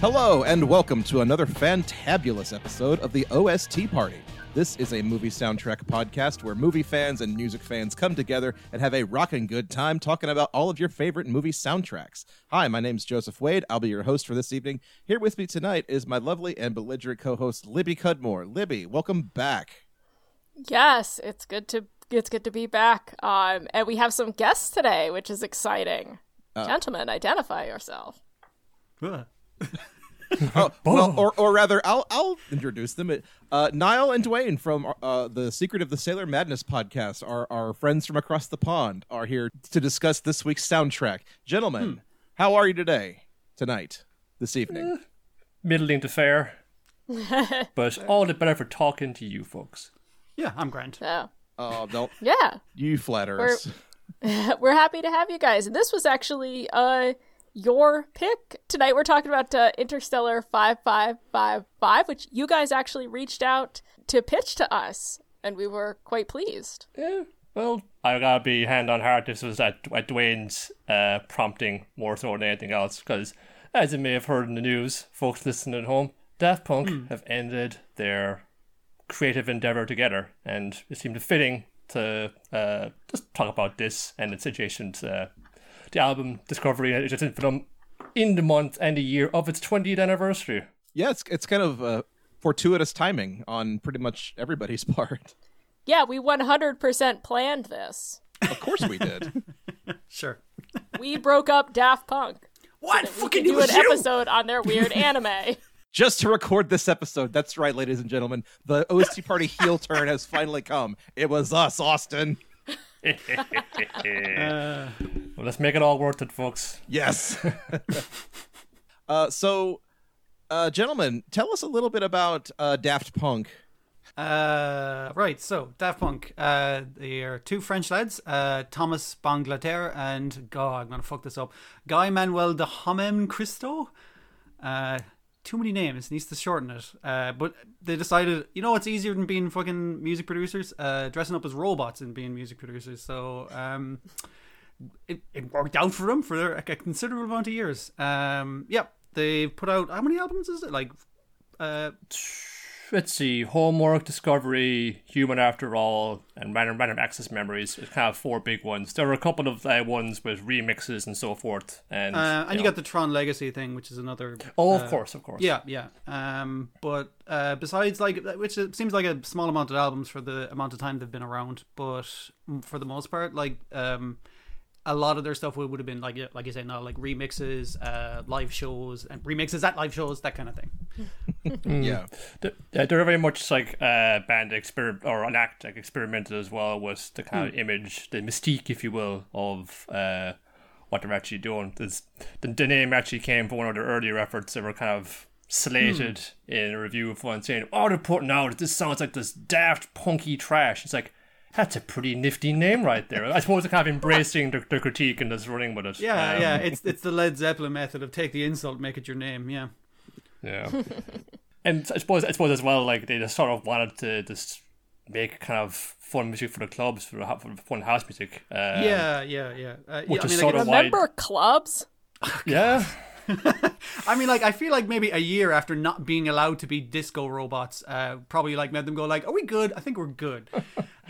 Hello, and welcome to another fantabulous episode of the OST Party. This is a movie soundtrack podcast where movie fans and music fans come together and have a rockin' good time talking about all of your favorite movie soundtracks. Hi, my name's Joseph Wade. I'll be your host for this evening. Here with me tonight is my lovely and belligerent co-host Libby Cudmore. Libby, welcome back. Yes, it's good to it's good to be back. Um, and we have some guests today, which is exciting. Gentlemen, identify yourself. Oh, well, or, or rather, I'll I'll introduce them. Uh, Niall and Dwayne from uh, the Secret of the Sailor Madness podcast, our our friends from across the pond, are here to discuss this week's soundtrack. Gentlemen, how are you today, tonight, this evening? middling to fair, but all the better for talking to you folks. Yeah, I'm grand. So, Oh, don't yeah, you flatter We're- us. we're happy to have you guys. And this was actually uh your pick tonight. We're talking about uh, Interstella five five five five, which you guys actually reached out to pitch to us, and we were quite pleased. Yeah, well, I gotta be hand on heart. This was at, at Dwayne's uh, prompting more so than anything else, because as you may have heard in the news, folks listening at home, Daft Punk have ended their creative endeavor together, and it seemed fitting to uh, just talk about this and its adjacent uh, the album Discovery and adjacent film in the month and the year of its 20th anniversary. Yeah, it's it's kind of uh, fortuitous timing on pretty much everybody's part. Yeah, we one hundred percent planned this. Of course, we did. Sure. We broke up Daft Punk. What? We Fucking could do was an you? episode on their weird anime. Just to record this episode. That's right, ladies and gentlemen. The OST party heel turn has finally come. It was us, Austin. Uh, Well, let's make it all worth it, folks. Yes. uh, so, uh, gentlemen, tell us a little bit about uh, Daft Punk. uh, right, so Daft Punk. Uh, they are two French lads, uh, Thomas Bangalter and, God, I'm going to fuck this up, Guy Manuel de Homem Christo. Too many names, needs to shorten it. Uh, but they decided, you know it's easier than being fucking music producers? Uh, dressing up as robots and being music producers. So, um, it, it worked out for them for their, a considerable amount of years. Um, yep, they've put out, how many albums is it? Like, uh, Let's see, Homework, Discovery, Human After All, and Random Random Access Memories. It's kind of four big ones. There are a couple of uh, ones with remixes and so forth. And, Uh, and you know. got the Tron Legacy thing, which is another. Oh, uh, of course, of course. Yeah, yeah. Um, but uh, besides, like, which it seems like a small amount of albums for the amount of time they've been around, but for the most part, like, um, a lot of their stuff would, would have been like, like you said, now like remixes, uh, live shows, and remixes at live shows, that kind of thing. Yeah. They're, they're very much like a band experiment or an act like experimented as well with the kind of image, the mystique, if you will, of uh, what they're actually doing. There's, the, the name actually came from one of their earlier efforts that were kind of slated in a review of one saying, "Oh, they're putting out this sounds like this daft punky trash." It's like. That's a pretty nifty name right there. I suppose they're kind of embracing the, their critique and just running with it. Yeah, Um, yeah. It's it's the Led Zeppelin method of take the insult, make it your name. Yeah. Yeah. and I suppose I suppose as well, like they just sort of wanted to just make kind of fun music for the clubs for, for fun house music. Uh, yeah, yeah, yeah. Uh, which yeah, I is mean, sort like, of why- Remember clubs? yeah. I mean, like, I feel like maybe a year after not being allowed to be disco robots, uh, probably like made them go like, "Are we good? I think we're good."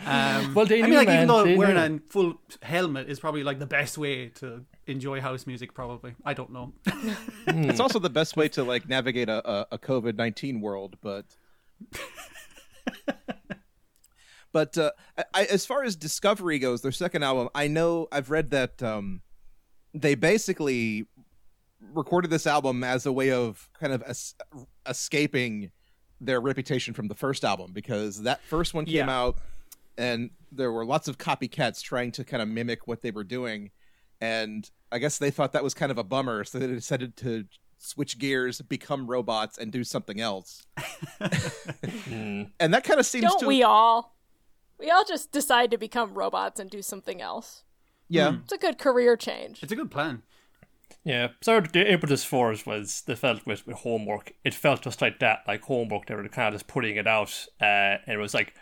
Um, Well, they I mean, like, man, even though they wearing knew. a full helmet is probably like the best way to enjoy house music. Probably, I don't know. It's also the best way to like navigate a, a, a COVID nineteen world, but but uh, I, I, as far as Discovery goes, their second album, I know I've read that um, they basically recorded this album as a way of kind of es- escaping their reputation from the first album because that first one came Yeah. out and there were lots of copycats trying to kind of mimic what they were doing and i guess they thought that was kind of a bummer so they decided to switch gears become robots and do something else Mm. and that kind of seems Don't to we all? We all just decide to become robots and do something else. yeah It's a good career change. It's a good plan. Yeah, so the impetus for it was the felt with, with homework. It felt just like that, like homework. They were kind of just putting it out, uh, and it was like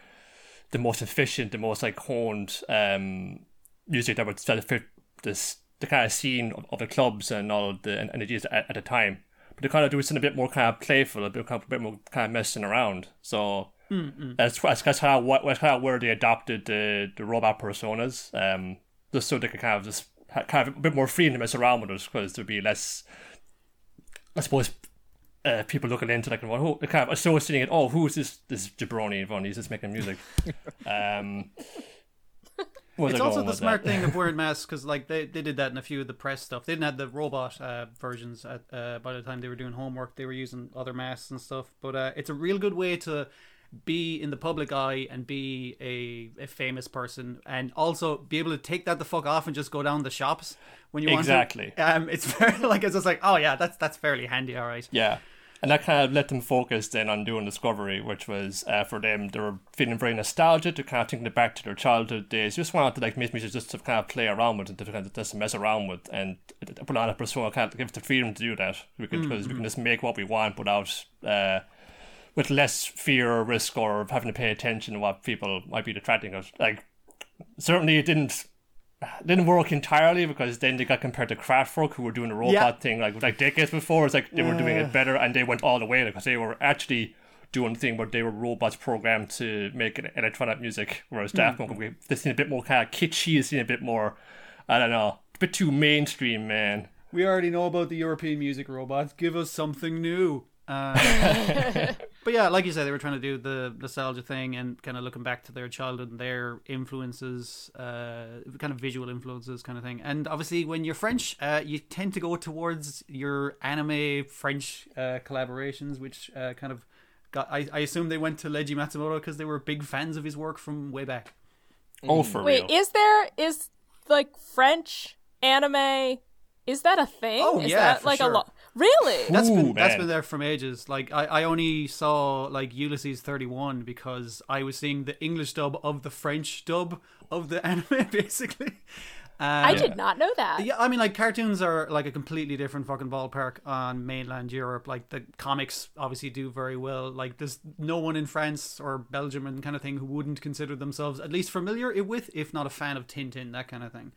the most efficient, the most like honed um, music that would sort of fit this the kind of scene of, of the clubs and all of the energies at, at the time. But they kind of do something a bit more kind of playful, a bit, kind of, a bit more kind of messing around. So that's that's that's how what that's kind of where they adopted the the robot personas, um, just so they could kind of just kind of a bit more freedom to mess around with us because there'd be less, I suppose, uh, people looking into like, well, who, kind of associating it. Oh, who's this this jabroni? Von? He's just making music. um, It's also the smart that? thing of wearing masks because, like, they, they did that in a few of the press stuff. They didn't have the robot uh, versions at, uh, by the time they were doing homework. They were using other masks and stuff. But uh, it's a real good way to be in the public eye and be a, a famous person, and also be able to take that the fuck off and just go down the shops when you Exactly. want exactly Um, it's very like it's just like, oh yeah, that's that's fairly handy. All right. Yeah. And that kind of let them focus then on doing Discovery, which was uh, for them, they were feeling very nostalgic, to kind of thinking back to their childhood days. Just wanted to like make music just to kind of play around with and to kind of just mess around with and put on a persona, kind of give us the freedom to do that. We can, because we can just make what we want without, uh, with less fear or risk or having to pay attention to what people might be detracting us. Like, certainly it didn't didn't work entirely because then they got compared to Kraftwerk who were doing the robot Yeah. thing like like decades before. It's like they were doing it better and they went all the way because they were actually doing the thing where they were robots programmed to make an electronic music, whereas Daft Punk we- they seem a bit more kind of kitschy, they seem a bit more I don't know, a bit too mainstream, man. We already know about the European music robots. Give us something new. Uh, but yeah, like you said, they were trying to do the nostalgia thing and kind of looking back to their childhood and their influences, uh, kind of visual influences, kind of thing. And obviously, when you're French, uh, you tend to go towards your anime French uh, collaborations, which uh, kind of got. I, I assume they went to Leiji Matsumoto because they were big fans of his work from way back. Oh, for Wait, real. is there is like French anime? Is that a thing? Oh, is yeah, that for like sure. a lot? Really? That's Ooh, been that's man. been there from ages. Like I, I only saw like Ulysses thirty one because I was seeing the English dub of the French dub of the anime, basically. I Um, did not know that. Yeah, I mean, like cartoons are like a completely different fucking ballpark on mainland Europe. Like the comics obviously do very well. Like there's no one in France or Belgium and kind of thing who wouldn't consider themselves at least familiar with, if not a fan of Tintin, that kind of thing.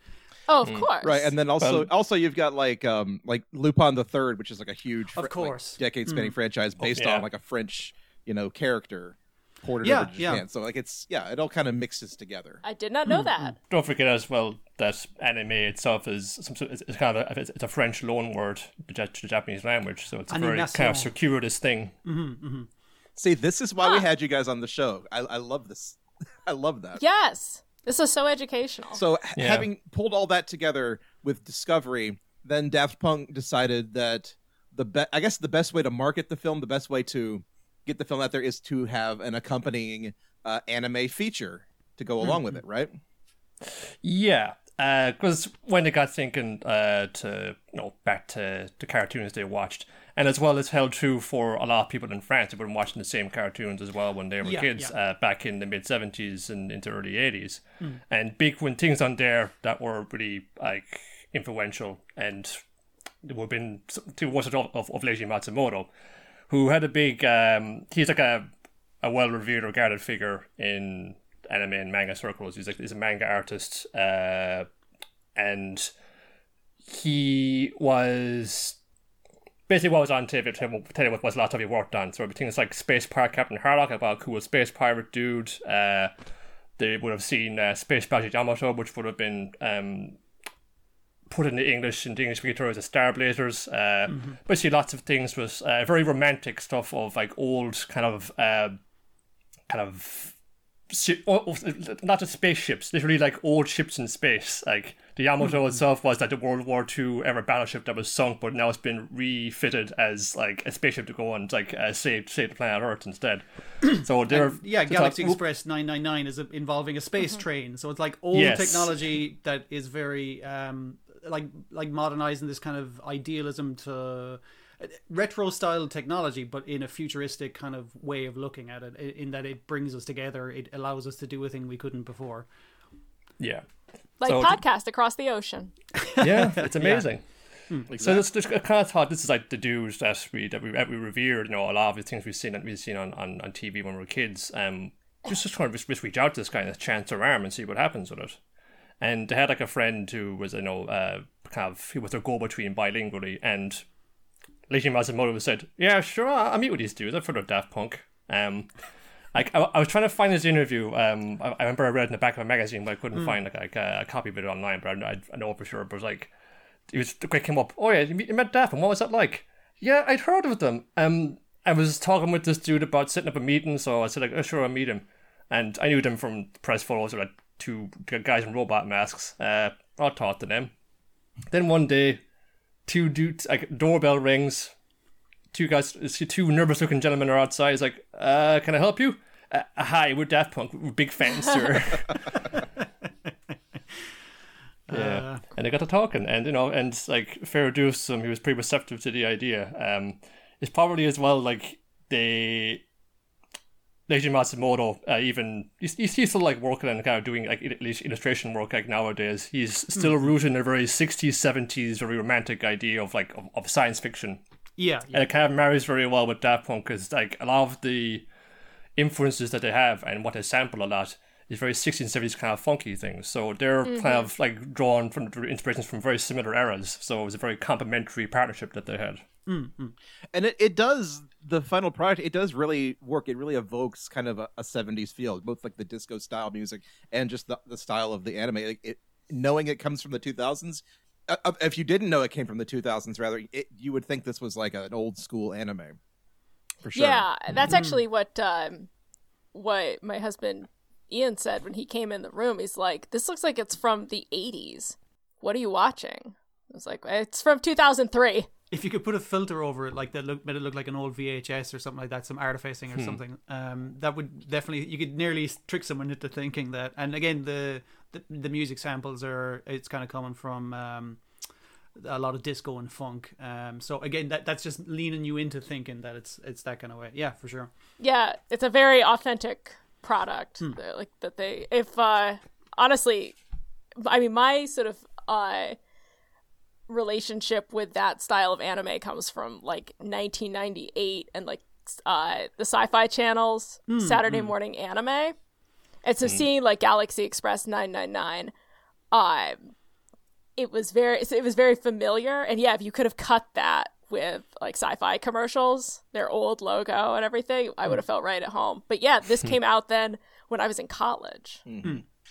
Oh, of hmm. course. Right, and then also Well- also you've got like um like Lupin the Third, which is like a huge, Of course. decade spanning hmm. franchise oh, based yeah. on like a French you know character ported Yeah, over to yeah. So like it's yeah, it all kind of mixes together. I did not know hmm. that. Don't forget as well that anime itself is some sort- it's, it's kind of a, it's it's a French loan word to the Japanese language, so it's a very kind of circuitous thing. Mm-hmm, mm-hmm. See, this is why we ah. had you guys on the show. I, I love this. I love that. Yes, this is so educational. So Yeah. having pulled all that together with Discovery, then Daft Punk decided that the be- I guess the best way to market the film, the best way to get the film out there is to have an accompanying uh, anime feature to go along with it, right? Yeah, because when they got thinking uh, to you know back to the cartoons they watched, and as well as held true for a lot of people in France who've been watching the same cartoons as well when they were Yeah, kids yeah. Uh, back in the mid seventies and into early eighties, Hmm. and big when things on there that were really like influential and there would have been to was it of, of, of Leiji Matsumoto, who had a big um, he's like a a well revered regarded figure in anime and manga circles. He's like he's a manga artist, uh, and he was basically what was on tape. Tell you tell you what was the last time he worked on. So things like Space Pirate Captain Harlock, about a cool space pirate dude. Uh, they would have seen uh, Space Battle Yamato, which would have been um, put into English in the English speaking as a Star Blazers. Uh, Basically, lots of things was uh, very romantic stuff of like old kind of uh, kind of shi- oh, not just spaceships, literally like old ships in space. Like the Yamato itself was like the World War II era battleship that was sunk, but now it's been refitted as like a spaceship to go and like uh, save save the planet Earth instead. so they're Yeah, Galaxy like- Express 999 is involving a space train. So it's like old Yes. technology that is very um like like modernizing this kind of idealism to retro style technology but in a futuristic kind of way of looking at it in that it brings us together it allows us to do a thing we couldn't before Yeah, like so- podcast across the ocean. yeah, it's amazing. So this, this, I kind of thought this is like the dudes that we that we, that we revered. You know, a lot of the things we've seen that we've seen on, on, on TV when we were kids. Um, just just trying to just, just reach out to this guy and chance their arm and see what happens with it. And they had like a friend who was you know uh, kind of he was their go between bilingually, and Leiji Matsumoto said, "Yeah, sure, I'll meet with these dudes. I've heard of Daft Punk." Um, like I, I was trying to find this interview. Um, I, I remember I read it in the back of a magazine, but I couldn't find like, like a, a copy of it online. But I, I know for sure. But it was like, it was the guy came up. Oh yeah, you met- Daft Punk. What was that like? Yeah, I'd heard of them. Um, I was talking with this dude about setting up a meeting, so I said like, oh sure, I'll meet him. And I knew them from press photos of like two guys in robot masks. Uh, I talked to them. Then one day, two dudes like doorbell rings. Two guys, two nervous-looking gentlemen are outside. He's like, uh, "Can I help you?" Uh, hi, we're Daft Punk. We're big fans, sir. yeah, and they got to talking, and you know, and like fair dues he was pretty receptive to the idea. Um, it's probably as well like they. Leiji Matsumoto, uh, even he's, he's still like working and kind of doing like at least illustration work like nowadays. He's still rooted in a very sixties, seventies, very romantic idea of like of, of science fiction Yeah, yeah. and it kind of marries very well with Daft Punk because like a lot of the influences that they have and what they sample a lot is very 60s and 70s kind of funky things. So they're kind of like drawn from inspirations from very similar eras. So it was a very complementary partnership that they had. And it, it does the final product it does really work it really evokes kind of a, a 70s feel both like the disco style music and just the, the style of the anime like it knowing it comes from the 2000s uh, uh, if you didn't know it came from the 2000s rather it, you would think this was like an old school anime for sure Yeah, that's actually what um, what my husband Ian said when he came in the room. He's like, "This looks like it's from the '80s. What are you watching?" I was like, "It's from 2003." if you could put a filter over it, like that, look made it look like an old VHS or something like that, some artifacing or something, um, that would definitely you could nearly trick someone into thinking that. And again, the the, the music samples are it's kind of coming from. Um, a lot of disco and funk. Um, so again, that that's just leaning you into thinking that it's it's that kind of way. Yeah, for sure. Yeah, it's a very authentic product. They're Like that they if uh honestly I mean my sort of uh relationship with that style of anime comes from like 1998 and like uh the sci-fi channels hmm, Saturday hmm. morning anime. And so seeing like Galaxy Express 999 um uh, it was very it was very familiar and yeah if you could have cut that with like sci-fi commercials their old logo and everything i would hmm. have felt right at home. But yeah this came out then when i was in college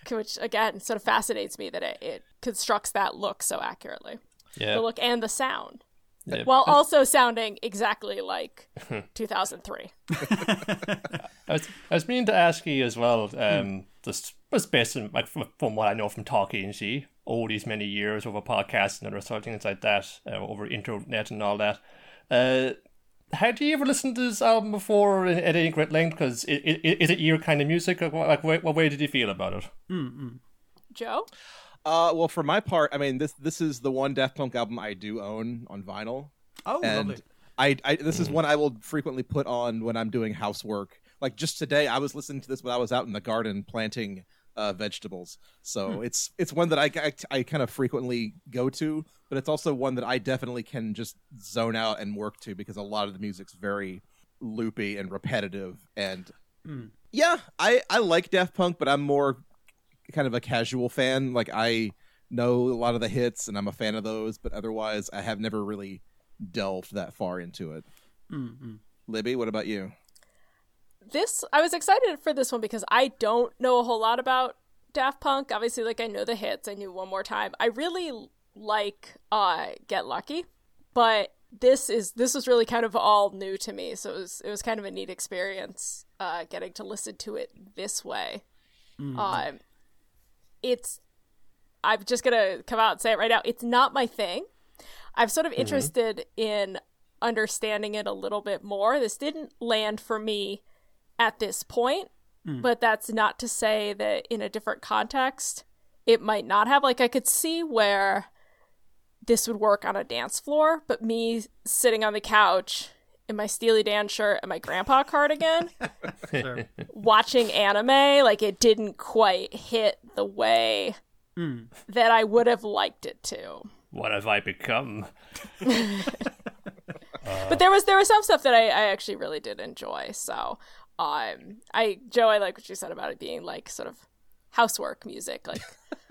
which again sort of fascinates me that it, it constructs that look so accurately Yeah. the look and the sound Yeah. while also sounding exactly like 2003 I was, I was meaning to ask you as well. Um, this was based on like from, from what I know from Talking G, all these many years over podcasts and other sort of things like that, uh, over internet and all that. Uh, had you ever listened to this album before at at any great length? Because is, it, is it your kind of music? Like, what- what, what way did you feel about it? joe uh well for my part i mean this this is the one Daft Punk album i do own on vinyl Oh, and lovely. I, I this is one I will frequently put on when I'm doing housework. Like just today, I was listening to this when I was out in the garden planting uh, vegetables. So it's it's one that I, I I kind of frequently go to, but it's also one that I definitely can just zone out and work to because a lot of the music's very loopy and repetitive. And yeah, I I like Daft Punk, but I'm more kind of a casual fan. Like I know a lot of the hits and I'm a fan of those, but otherwise I have never really delved that far into it. Libby, what about you? this I was excited for this one because I don't know a whole lot about Daft Punk. Obviously, like I know the hits. I knew one more time. I really like uh Get Lucky, but this is this was really kind of all new to me. So it was it was kind of a neat experience uh getting to listen to it this way. Um it's I'm just gonna come out and say it right now. It's not my thing. I'm sort of mm-hmm. interested in understanding it a little bit more. This didn't land for me at this point, mm. but that's not to say that in a different context it might not have. Like I could see where this would work on a dance floor, but me sitting on the couch in my Steely Dan shirt and my grandpa cardigan Sure. watching anime, like it didn't quite hit the way that I would have liked it to. What have I become? but there was there was some stuff that I, I actually really did enjoy. So, um, I Joe, I like what you said about it being like sort of housework music. Like,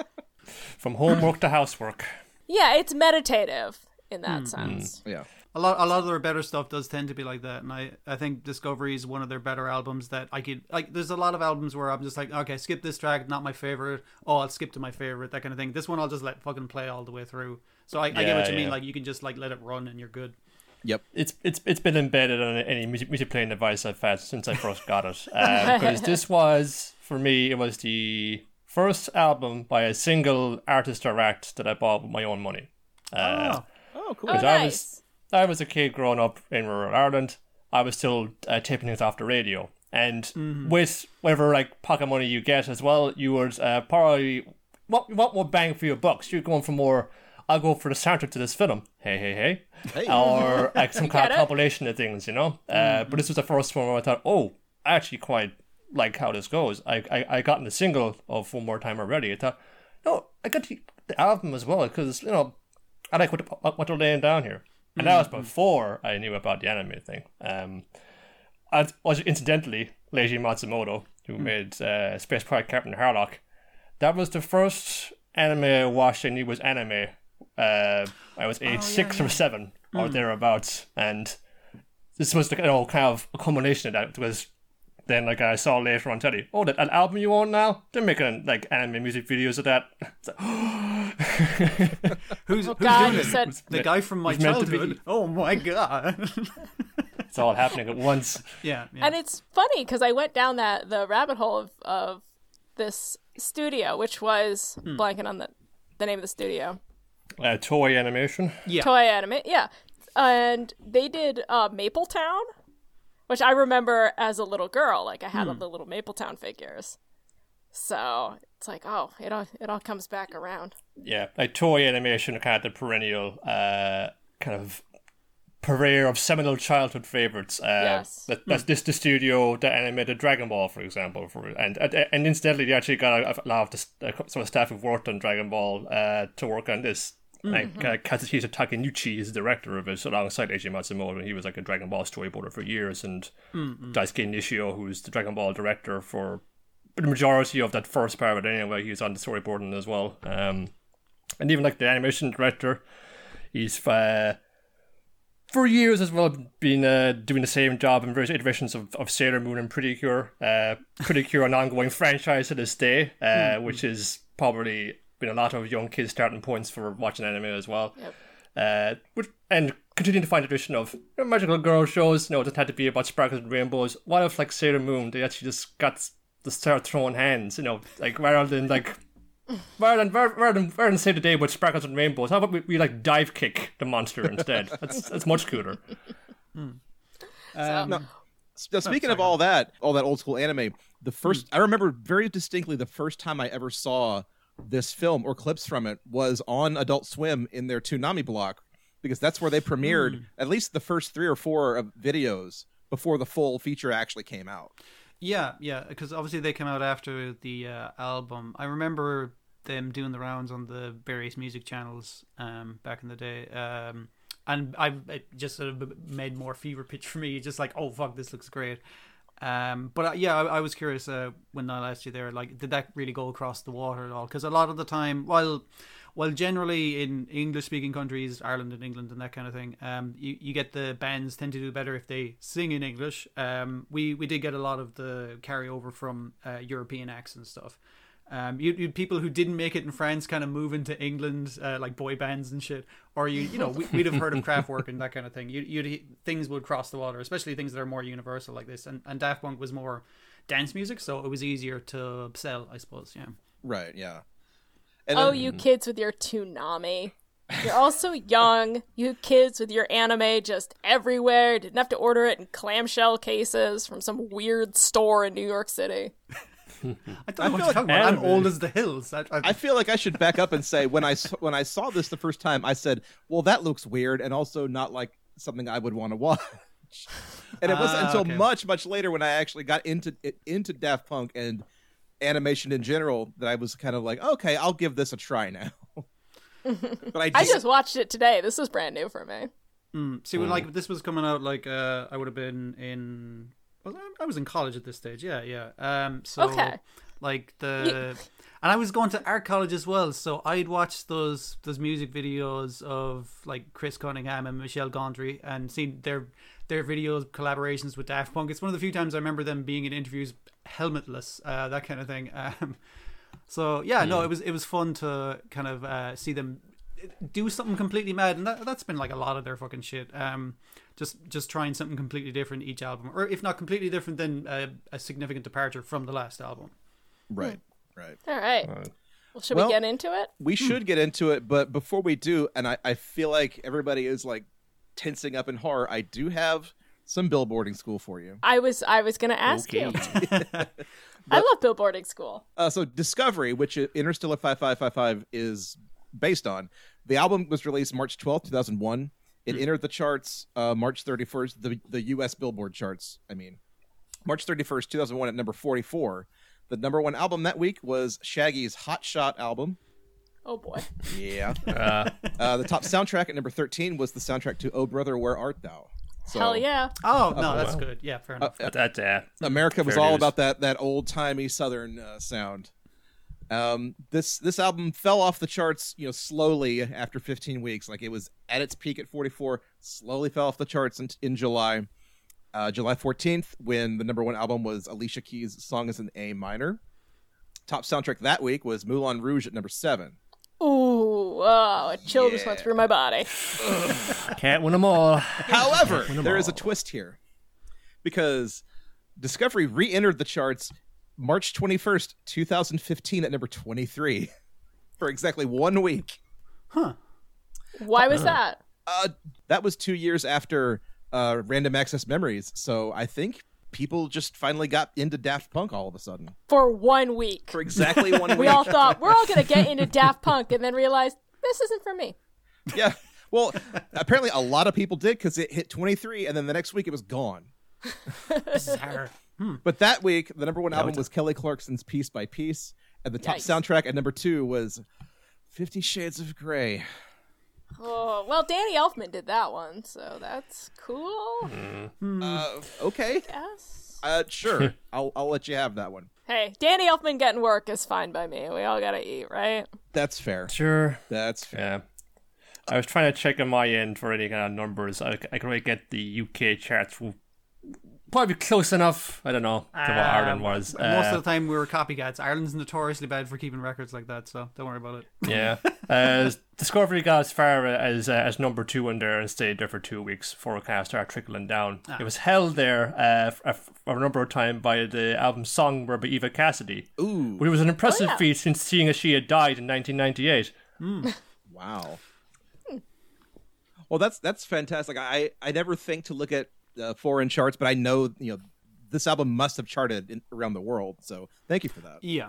From homework to housework. yeah, it's meditative in that Mm-hmm. sense. Yeah. A lot, a lot of their better stuff does tend to be like that, and I, I think Discovery is one of their better albums that I could like. There's a lot of albums where I'm just like, okay, skip this track, not my favorite. Oh, I'll skip to my favorite, that kind of thing. This one I'll just let fucking play all the way through. So I, I get what you mean. Like you can just like let it run and you're good. Yep. It's it's it's been embedded on any music, music playing device I've had since I first got it. Because this was for me, it was the first album by a single artist or act that I bought with my own money. Uh, Oh, cool. Oh, I was- nice. I was a kid growing up in rural Ireland. I was still uh, taping things off the radio, and with whatever like pocket money you get as well, you would uh, probably what you want more bang for your bucks. You're going for more. I'll go for the soundtrack to this film. Hey, hey, hey, Hey. or like some kind Get of it? compilation of things, you know. Uh, but this was the first one where I thought, oh, I actually quite like how this goes. I I, I got in the single of One More Time already. I thought, no, I got the, the album as well because you know I like what what what they're laying down here. And that was before I knew about the anime thing. Um, and was incidentally Leiji Matsumoto, who made uh, Space Pirate Captain Harlock. That was the first anime I watched I knew was anime. Uh, I was age six or seven or thereabouts, and this was the you know, kind of a culmination of that. It was then like I saw later on telly, oh, that, that album you own now, they're making like anime music videos of that. It's like, Who's, who's Oh, God, doing you it? said The guy from my was meant to be. childhood. Oh my god. it's all happening at once. yeah, yeah. And it's funny because I went down that the rabbit hole of, of this studio, which was Hmm. blanking on the the name of the studio. Uh, Toei Animation. yeah. Toei Anime, yeah. And they did uh, Mapletown, which I remember as a little girl. Like I had all the little Mapletown figures. So it's like, oh, it all it all comes back around. yeah, like Toei Animation, kind of the perennial uh, kind of purveyor of seminal childhood favorites. Uh, Yes. that, that's this the studio that animated Dragon Ball, for example, for and and, incidentally, they actually got a, a lot of the, uh, some of the staff who worked on Dragon Ball uh, to work on this. Like uh, Kazuhisa Takenouchi is the director of it, alongside Leiji Matsumoto. He was like a Dragon Ball storyboarder for years, and Daisuke Nishio, who's the Dragon Ball director for the majority of that first part of it anyway. He was on the storyboarding as well. Um, and even like the animation director, he's uh, for years as well been uh, doing the same job in various iterations of, of Sailor Moon and Pretty Cure. Uh, Pretty Cure, an ongoing franchise to this day, uh, which is probably been a lot of young kids' starting points for watching anime as well. Yep. Uh, which, and continuing to find a tradition of you know, magical girl shows. No, it doesn't have to be about sparkles and rainbows. What if, like Sailor Moon, they actually just got to start throwing hands? You know, like rather than like rather than rather than, rather than say today with sparkles and rainbows, how about we, we like dive kick the monster instead? That's that's much cooler. Um, Now, speaking of all that, all that old school anime, the first I remember very distinctly the first time I ever saw this film or clips from it was on Adult Swim in their Toonami block because that's where they premiered at least the first three or four of videos before the full feature actually came out. Yeah, yeah, because obviously they came out after the uh, album. I remember them doing the rounds on the various music channels um, back in the day. Um, and I it just sort of made more fever pitch for me, just like, oh fuck, this looks great. Um, but uh, yeah, I, I was curious uh, when I asked you there, like, did that really go across the water at all? Because a lot of the time, while while generally in English speaking countries, Ireland and England and that kind of thing, um, you, you get the bands tend to do better if they sing in English. Um, we we did get a lot of the carryover from uh, European acts and stuff. Um, you, you people who didn't make it in France kind of move into England, uh, like boy bands and shit, or you you know we, we'd have heard of Kraftwerk and that kind of thing. You you'd things would cross the water, especially things that are more universal like this. And and Daft Punk was more dance music, so it was easier to sell, I suppose. Yeah. Right, yeah. And Oh, then- you kids with your Toonami. You're also young. You kids with your anime just everywhere. Didn't have to order it in clamshell cases from some weird store in New York City. I don't know what feel you're like about. I'm old as the hills. I, I, I feel like I should back up and say when I s- when I saw this the first time, I said, "Well, that looks weird," and also not like something I would want to watch. And it wasn't Ah, until okay. much much later when I actually got into into Daft Punk and animation in general that I was kind of like, "Okay, I'll give this a try now." but I I just, just watched it today. This is brand new for me. See, when like this was coming out, like uh, I would have been in. Well, I- I was in college at this stage. Yeah, yeah. Um, so Okay. like the, and I was going to art college as well. So I'd watch those those music videos of like Chris Cunningham and Michel Gondry, and seen their their videos collaborations with Daft Punk. It's one of the few times I remember them being in interviews helmetless, uh, that kind of thing. Um, so yeah, no, it was it was fun to kind of uh, see them do something completely mad, and that that's been like a lot of their fucking shit. Um, just just trying something completely different each album, or if not completely different, then uh, a significant departure from the last album. right, right. All right. Well, should Well- we get into it? We should get into it, but before we do, and I, I feel like everybody is like tensing up in horror. I do have some billboarding school for you. I was I was gonna ask you. I love billboarding school. Uh, so Discovery, which Interstella 5555 is based on, the album was released March 12th, 2001. It entered the charts uh, March 31st, the, the U.S. Billboard charts, I mean. March 31st, 2001 at number 44. The number one album that week was Shaggy's Hot Shot album. Oh boy. Yeah. Uh, uh, the top soundtrack at number 13 was the soundtrack to Oh Brother, Where Art Thou? So, Hell yeah. Oh no, that's wow. good. Yeah, fair enough. that, uh, America was all dues. about that that old timey Southern uh, sound. Um, this this album fell off the charts, you know, slowly after 15 weeks. Like it was at its peak at 44, slowly fell off the charts in, in July. Uh, July 14th, when the number one album was Alicia Keys' "Songs in A Minor." Top soundtrack that week was Moulin Rouge at number seven. Ooh, oh, a chill just went through my body. can't win them all. However, Win 'em there is a twist here because Discovery re-entered the charts March 21st, 2015 at number 23 for exactly 1 week. Huh. Why was that? Uh that was 2 years after uh Random Access Memories, so I think people just finally got into Daft Punk all of a sudden. For one week. For exactly 1 week. We all thought we're all gonna get into Daft Punk and then realized this isn't for me. yeah. Well, apparently a lot of people did cuz it hit 23 and then the next week it was gone. Bizarre. But that week, the number one album was Kelly Clarkson's Piece by Piece, and the top Yikes. soundtrack at number two was Fifty Shades of Grey. Oh well, Danny Elfman did that one, so that's cool. Uh, okay, Yes. uh, sure, I'll I'll let you have that one. Hey, Danny Elfman getting work is fine by me. We all gotta eat, right? That's fair. Sure. That's fair. Yeah. I was trying to check on my end for any kind of numbers. I, I could really get the UK charts. Will Probably close enough. I don't know to what Ireland was. Most Uh, of the time we were copycats. Ireland's notoriously bad for keeping records like that, so don't worry about it. yeah. Uh, Discovery got as far as uh, as number two in there and stayed there for two weeks before it kind started trickling down. It was held there uh, for, for a number of times by the album Songbird by Eva Cassidy. Ooh, But it was an impressive yeah. feat since seeing as she had died in 1998. wow. Well, that's that's fantastic. I I never think to look at uh, foreign charts, but I know you know this album must have charted in, around the world. So thank you for that. Yeah.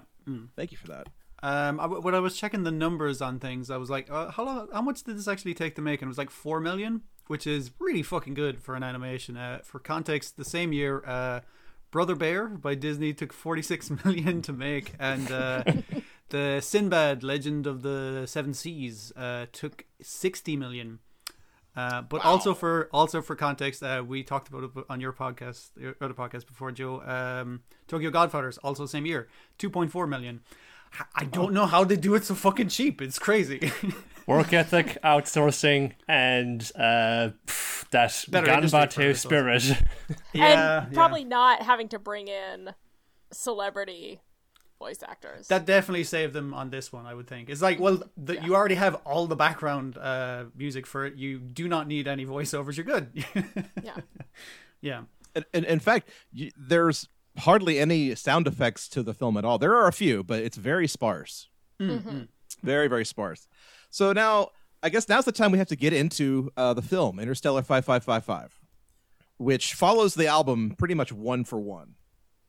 Thank you for that. Um, I, when I was checking the numbers on things, I was like, uh, how long, how much did this actually take to make? And it was like four million, which is really fucking good for an animation. Uh, for context, the same year, uh, Brother Bear by Disney took forty six million to make, and uh, the Sinbad Legend of the Seven Seas uh, took sixty million. Uh, but also for also for context, uh, we talked about it on your podcast, your other podcast before, Joe. Um, Tokyo Godfathers also same year, two point four million. I don't know how they do it so fucking cheap. It's crazy. Work ethic, outsourcing, and uh, pff, that Better industry for Ganbate ourselves. spirit. and probably not having to bring in celebrity voice actors. that definitely saved them on this one. I would think it's like, well, the, you already have all the background uh, music for it. You do not need any voiceovers. You're good. yeah. yeah. in, in, in fact, y there's hardly any sound effects to the film at all. There are a few, but it's very sparse. Very, very sparse. So now, I guess now's the time we have to get into uh, the film, Interstella 5555, which follows the album pretty much one for one.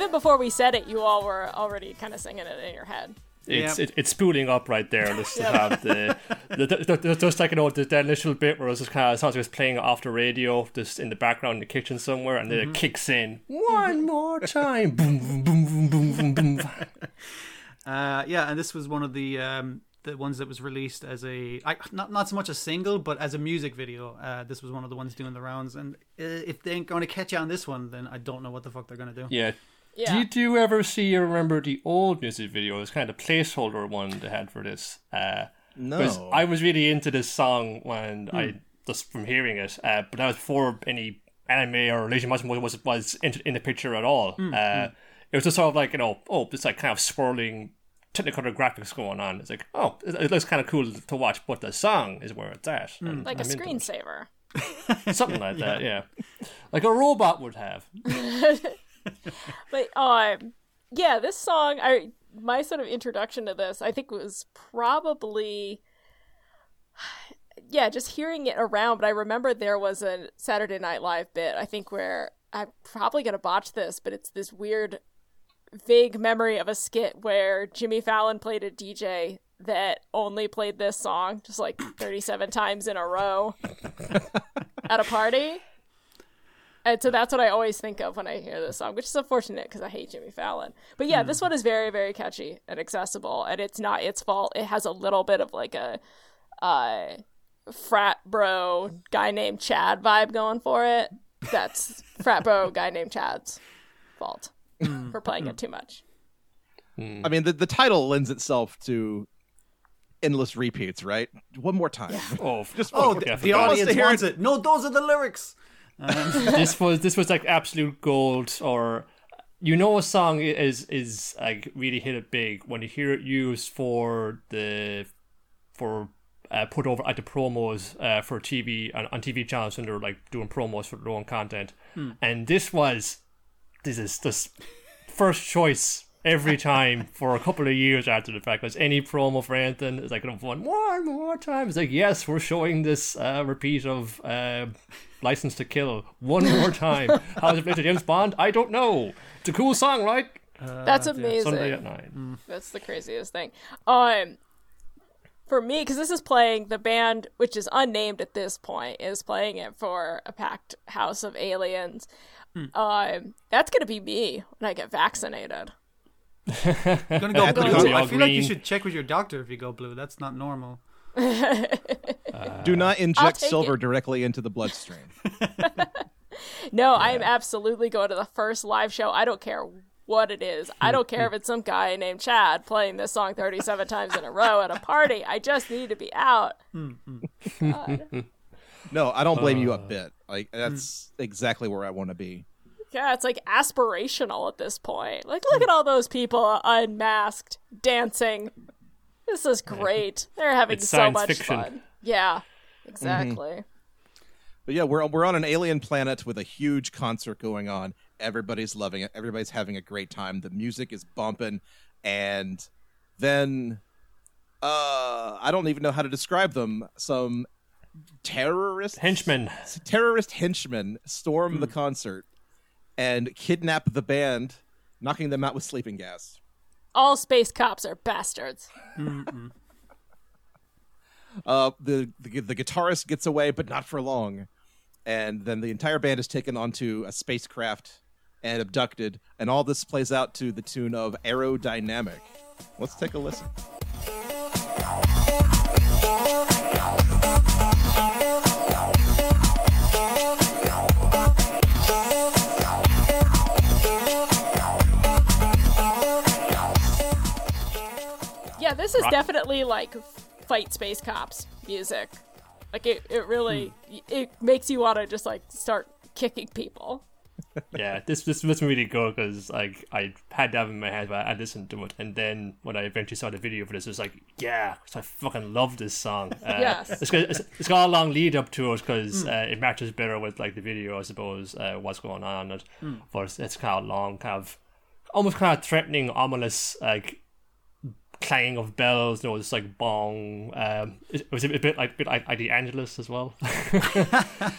celebrate. before we said it, you all were already kind of singing it in your head. It's Yep. it, it's spooling up right there. Just to have the, the, the, the just like you know the, the initial bit where it's just kind of sounds like it's playing off the radio, just in the background in the kitchen somewhere, and then Mm-hmm. it kicks in one more time. boom, boom, boom, boom, boom, boom, boom. Uh, yeah, and this was one of the um, the ones that was released as a I, not not so much a single, but as a music video. Uh, this was one of the ones doing the rounds, and uh, if they ain't going to catch you on this one, then I don't know what the fuck they're going to do. Yeah. Yeah. Did you ever see or remember the old music video? It was kind of placeholder one they had for this. Uh, Because No. I was really into this song when Hmm. I just from hearing it, uh, but that was before any anime or Leiji Matsumoto was was in, in the picture at all. Hmm, Uh, it was just sort of like you know, oh, it's like kind of swirling Technicolor graphics going on. It's like, oh, it, it looks kind of cool to watch, but the song is where it's at. And like a I'm into it. screensaver. something like that. Yeah, like a robot would have. But um, yeah, this song, I my sort of introduction to this, I think was probably yeah, just hearing it around. But I remember there was a Saturday Night Live bit, I think, where I'm probably gonna botch this, but it's this weird, vague memory of a skit where Jimmy Fallon played a DJ that only played this song just like 37 times in a row at a party. And so that's what I always think of when I hear this song, which is unfortunate because I hate Jimmy Fallon. But yeah, this mm. one is very, very catchy and accessible, and it's not its fault. It has a little bit of like a uh, frat bro guy named Chad vibe going for it. That's frat bro guy named Chad's fault mm. for playing it mm. too much. I mean, the, the title lends itself to endless repeats, right? One more time. Oh, Just oh, the, yeah, the forgot. audience to wants it. No, those are the lyrics. this was this was like absolute gold or you know a song is is like really hit it big when you hear it used for the for uh, put over at the promos uh, for TV on, on TV channels when they're like doing promos for their own content. And this was this is this first choice every time for a couple of years after the fact. Because any promo for anything? Is like one one more time. It's like yes we're showing this uh, repeat of uh, license to kill one more time how does it relate to James Bond I don't know it's a cool song right That's amazing. Sunday at nine That's the craziest thing. Um, for me, because this is playing the band, which is unnamed at this point, is playing it for a packed house of aliens. Um, that's gonna be me when I get vaccinated. You're gonna go blue. I feel like you should check with your doctor if you go blue. That's not normal. Do uh, not inject silver it. directly into the bloodstream. No, I am absolutely going to the first live show. I don't care what it is. I don't care if it's some guy named Chad playing this song 37 times in a row at a party. I just need to be out. No, I don't blame you a uh. bit. Like that's exactly where I want to be. Yeah, it's like aspirational at this point. Like, look at all those people unmasked, dancing. This is great. They're having It's so science much fiction. fun. Yeah, exactly. But yeah, we're we're on an alien planet with a huge concert going on. Everybody's loving it. Everybody's having a great time. The music is bumping, and then uh, I don't even know how to describe them. Some terrorist henchmen terrorist henchmen storm the concert and kidnap the band, knocking them out with sleeping gas. All space cops are bastards. Uh, the, the the guitarist gets away, but not for long, and then the entire band is taken onto a spacecraft and abducted, and all this plays out to the tune of "Aerodynamic." Let's take a listen. This is Rock- definitely like fight space cops music. Like it, it really it makes you want to just like start kicking people. yeah, this this was really good because like I had that in my head, but I listened to it, and then when I eventually saw the video for this, it was like, yeah, 'cause I fucking love this song. Uh, Yes. it's got, it's, it's got a long lead up to it because uh, it matches better with like the video, I suppose, uh, what's going on. It, but it's, it's kind of long, kind of almost kind of threatening, ominous, like clanging of bells. You know, it's like bong. Um, it, it was a bit like bit like ID Angelus as well.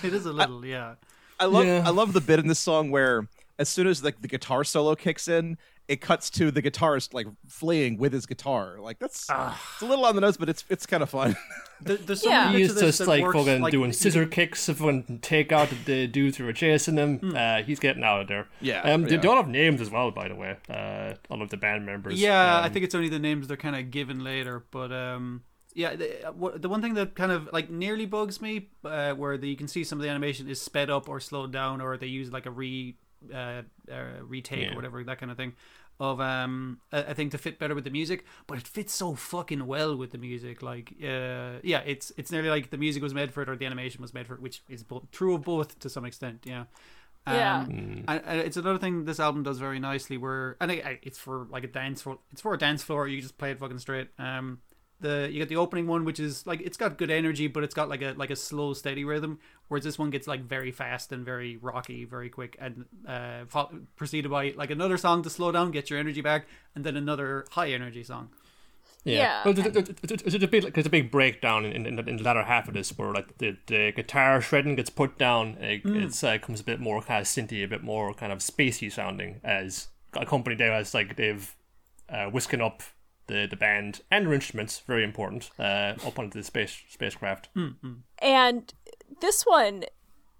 It is a little, yeah. I love Yeah. I love the bit in this song where as soon as like the guitar solo kicks in, it cuts to the guitarist like fleeing with his guitar. Like that's it's a little on the nose, but it's it's kind of fun. There- There's some Yeah. bits He's of this just like works, fucking like, doing you- scissor kicks if one take out the dudes who are chasing him. Uh, he's getting out of there. Yeah, Um, they yeah. don't have names as well, by the way. Uh, all of the band members. Yeah, I Um, think it's only the names they're kind of given later, but um, yeah, the, the one thing that kind of like nearly bugs me, uh, where the, you can see some of the animation is sped up or slowed down, or they use like a re uh, uh, retake Yeah. or whatever that kind of thing of um I I think to fit better with the music, but it fits so fucking well with the music. Like uh yeah, it's it's nearly like the music was made for it or the animation was made for it, which is both, true of both to some extent. Yeah. Yeah. Um, and, and it's another thing this album does very nicely. Where and it, it's for like a dance floor. It's for a dance floor. You just play it fucking straight. Um, the you get the opening one, which is like it's got good energy, but it's got like a like a slow, steady rhythm. Whereas this one gets like very fast and very rocky, very quick, and uh, fo- preceded by like another song to slow down, get your energy back, and then another high energy song. Yeah, Yeah. Well, there's, there's, there's- there's a big, like, there's a big breakdown in, in, in the latter half of this, where like the, the guitar shredding gets put down. It it's, uh, comes a bit more kind of synthy, a bit more kind of spacey sounding. As accompanied there as like they've uh, whisking up the, the band and their instruments, very important, uh, up onto the space spacecraft. Mm, mm. And this one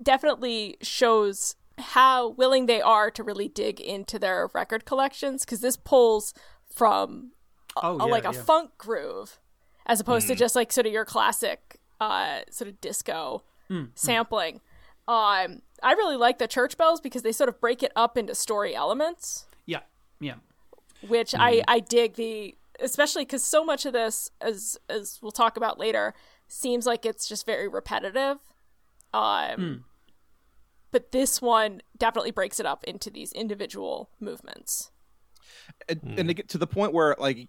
definitely shows how willing they are to really dig into their record collections because this pulls from uh, Oh, a, yeah, like a yeah. funk groove as opposed to mm. just like sort of your classic uh sort of disco sampling. Um I really like the church bells because they sort of break it up into story elements, yeah, yeah. which I I dig the especially cuz so much of this as as we'll talk about later seems like it's just very repetitive. Um but this one definitely breaks it up into these individual movements. and, and to get to the point where like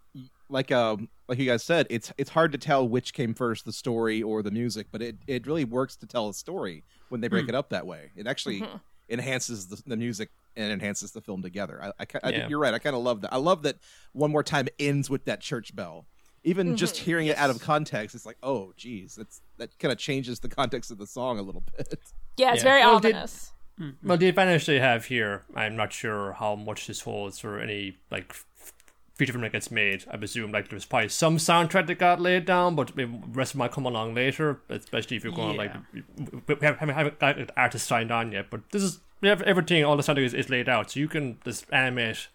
like um like you guys said it's it's hard to tell which came first the story or the music but it it really works to tell a story when they break it up that way it actually enhances the, the music and enhances the film together i, I, I Yeah. you're right i kind of love that i love that one more time ends with that church bell even just mm-hmm. hearing it out of context it's like oh geez that's that kind of changes the context of the song a little bit Yeah, it's Yeah. very Well, did- ominous. Mm-hmm. Well, the advantage they have here, I'm not sure how much this holds for any like feature film that gets made. I presume like there's probably some soundtrack that got laid down, but the rest might come along later. Especially if you're going like we we haven't, haven't got an artist signed on yet, but this is we have everything. All the soundtrack is, is laid out, so you can just animate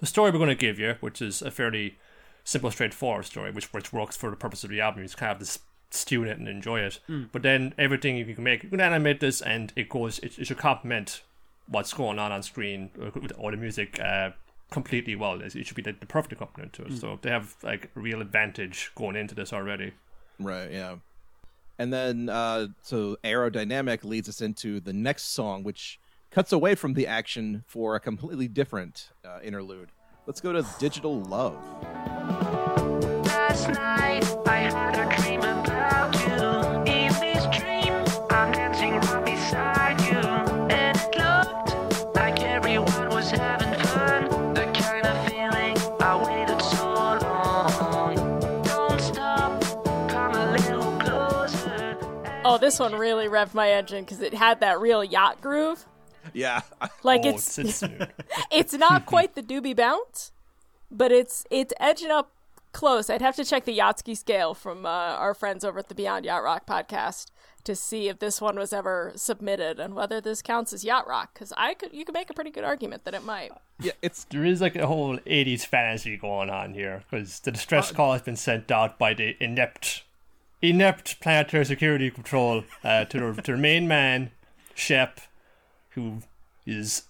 the story we're going to give you, which is a fairly simple, straightforward story, which which works for the purpose of the album. You just kind of just stew in it and enjoy it. But then everything you can make, you can animate this, and it goes. It, it should complement what's going on on screen with all the music uh, completely well. It should be the, the perfect accompaniment to it. So they have like a real advantage going into this already. Right, yeah. And then, uh, so aerodynamic leads us into the next song, which cuts away from the action for a completely different uh, interlude. Let's go to Digital Love. Last night I had a dream about you. In this dream, I'm dancing right beside you, and it looked like everyone was having fun. The kind of feeling I waited so long. Don't stop, come a little closer. Oh, this one really revved my engine because it had that real yacht groove. Yeah, Like oh, it's it's, it's it's not quite the doobie bounce, but it's it's edging up close. I'd have to check the Yachtski scale from uh, our friends over at the Beyond Yacht Rock podcast to see if this one was ever submitted and whether this counts as yacht rock. Because I could you could make a pretty good argument that it might. yeah, it's there is like a whole 80s fantasy going on here because the distress call has been sent out by the inept inept planetary security control uh, to, their, to their main man shep who is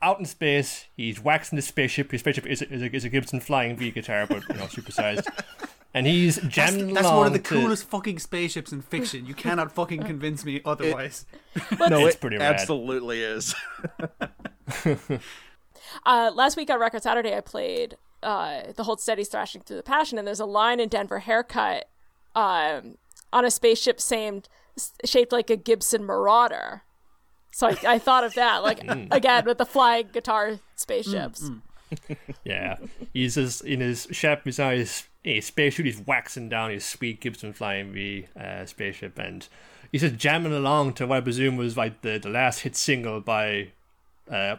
out in space he's waxing the spaceship his spaceship is a, is a, is a gibson flying v guitar but you know supersized and he's That's, jamming that's along one of the to- coolest fucking spaceships in fiction. You cannot fucking convince me otherwise. no, It's it pretty rad. absolutely is. Uh, last week on Record Saturday, I played uh, the Hold Steady Thrashing Through the Passion, and there's a line in Denver Haircut um, on a spaceship same, shaped like a Gibson Marauder. So I, I thought of that, like again with the flying guitar spaceships. Yeah, he's just in his ship. He's on his, his spacesuit. He's waxing down his sweet Gibson Flying V uh, spaceship, and he's just jamming along to what I presume was like the, the last hit single by uh,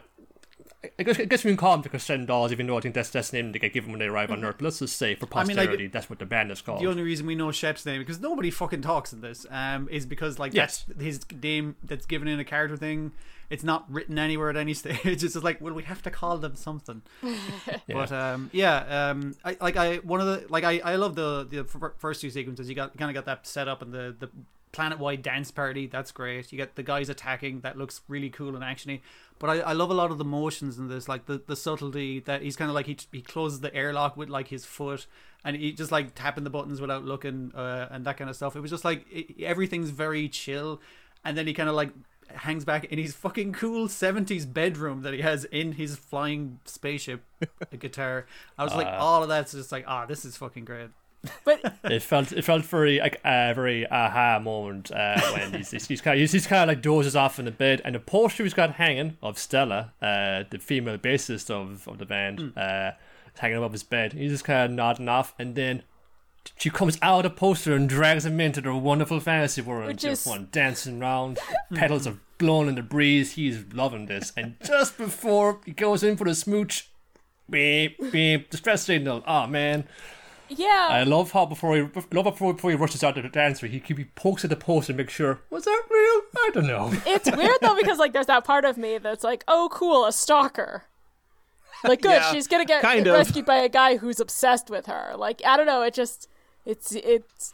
I guess, I guess we can call them the Crescendolls, even though I think that's that's the name they get given when they arrive on Earth. But let's just say for I mean, like, posterity, that's what the band is called. The only reason we know Shep's name because nobody fucking talks in this um, is because like Yes. that's his name that's given in a character thing. It's not written anywhere at any stage. It's just like, well, we have to call them something. But um, yeah, um, I like I one of the like I I love the the f- first two sequences. You got kind of got that set up and the the planet wide dance party. That's great. You get the guys attacking. That looks really cool and actiony. But I, I love a lot of the motions in this, like the, the subtlety that he's kind of like he he closes the airlock with like his foot, and he just like tapping the buttons without looking, uh, and that kind of stuff. It was just like it, everything's very chill, and then he kind of like hangs back in his fucking cool 70s bedroom that he has in his flying spaceship guitar. I was like, all of that's just like, ah, this is fucking great. But it felt it felt very like a very aha moment uh, when he's, he's, he's kind of, he's, he's kind of like dozes off in the bed and the poster he's got hanging of Stella, uh, the female bassist of, of the band, uh, is hanging above his bed. He's just kind of nodding off, and then she comes out of the poster and drags him into their wonderful fantasy world. Which Just is- one dancing around, petals are blowing in the breeze. He's loving this, and just before he goes in for the smooch, beep beep, distress signal. Oh man. Yeah, I love how before he love before before he rushes out to the dancer, he he pokes at the post and makes sure was that real? I don't know. it's weird though because like there's that part of me that's like, oh cool, a stalker. Like good, Yeah, she's gonna get kind of. rescued by a guy who's obsessed with her. Like I don't know, it just it's it's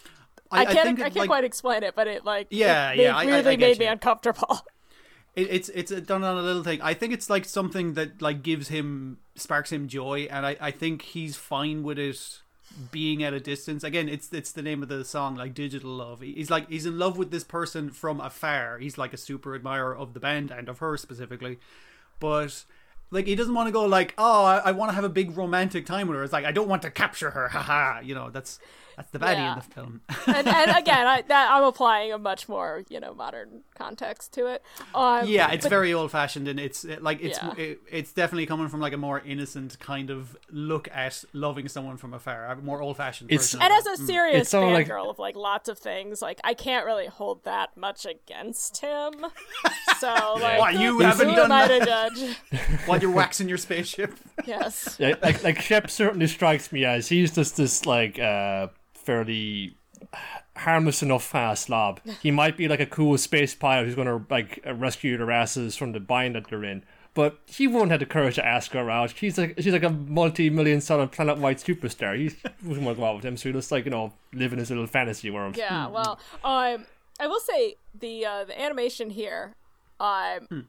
I, can't I, think it, can't like, quite explain it, but it like Yeah, it, it yeah, I- I- I weirdly get made me uncomfortable. it, it's it's done on a little thing. I think it's like something that like gives him sparks him joy, and I, I think he's fine with it being at a distance. Again, it's it's the name of the song, like digital love. He's like he's in love with this person from afar. He's like a super admirer of the band and of her specifically, but. Like he doesn't want to go like, oh, I, I want to have a big romantic time with her. It's like I don't want to capture her, haha. You know, that's that's the baddie Yeah. in the film. and, and again, I, that I'm applying a much more you know modern context to it. Um, yeah it's but- very old fashioned and it's it, like it's Yeah. it, it's definitely coming from like a more innocent kind of look at loving someone from afar a more old fashioned It's- person And as a serious It's all like- fangirl of like lots of things, like I can't really hold that much against him. So like, What, you who haven't am done I to that? judge? while you're waxing your spaceship Yes. Yeah, like like Shep certainly strikes me as he's just this like uh fairly harmless enough uh, slob. He might be like a cool space pilot who's gonna like uh, rescue their asses from the bind that they're in. But he won't have the courage to ask her out. She's like she's like a multi-million dollar planet-wide superstar. He wouldn't want to go out with him, so he just like you know live in his little fantasy world. Yeah. Well, um, I will say the uh, the animation here, um,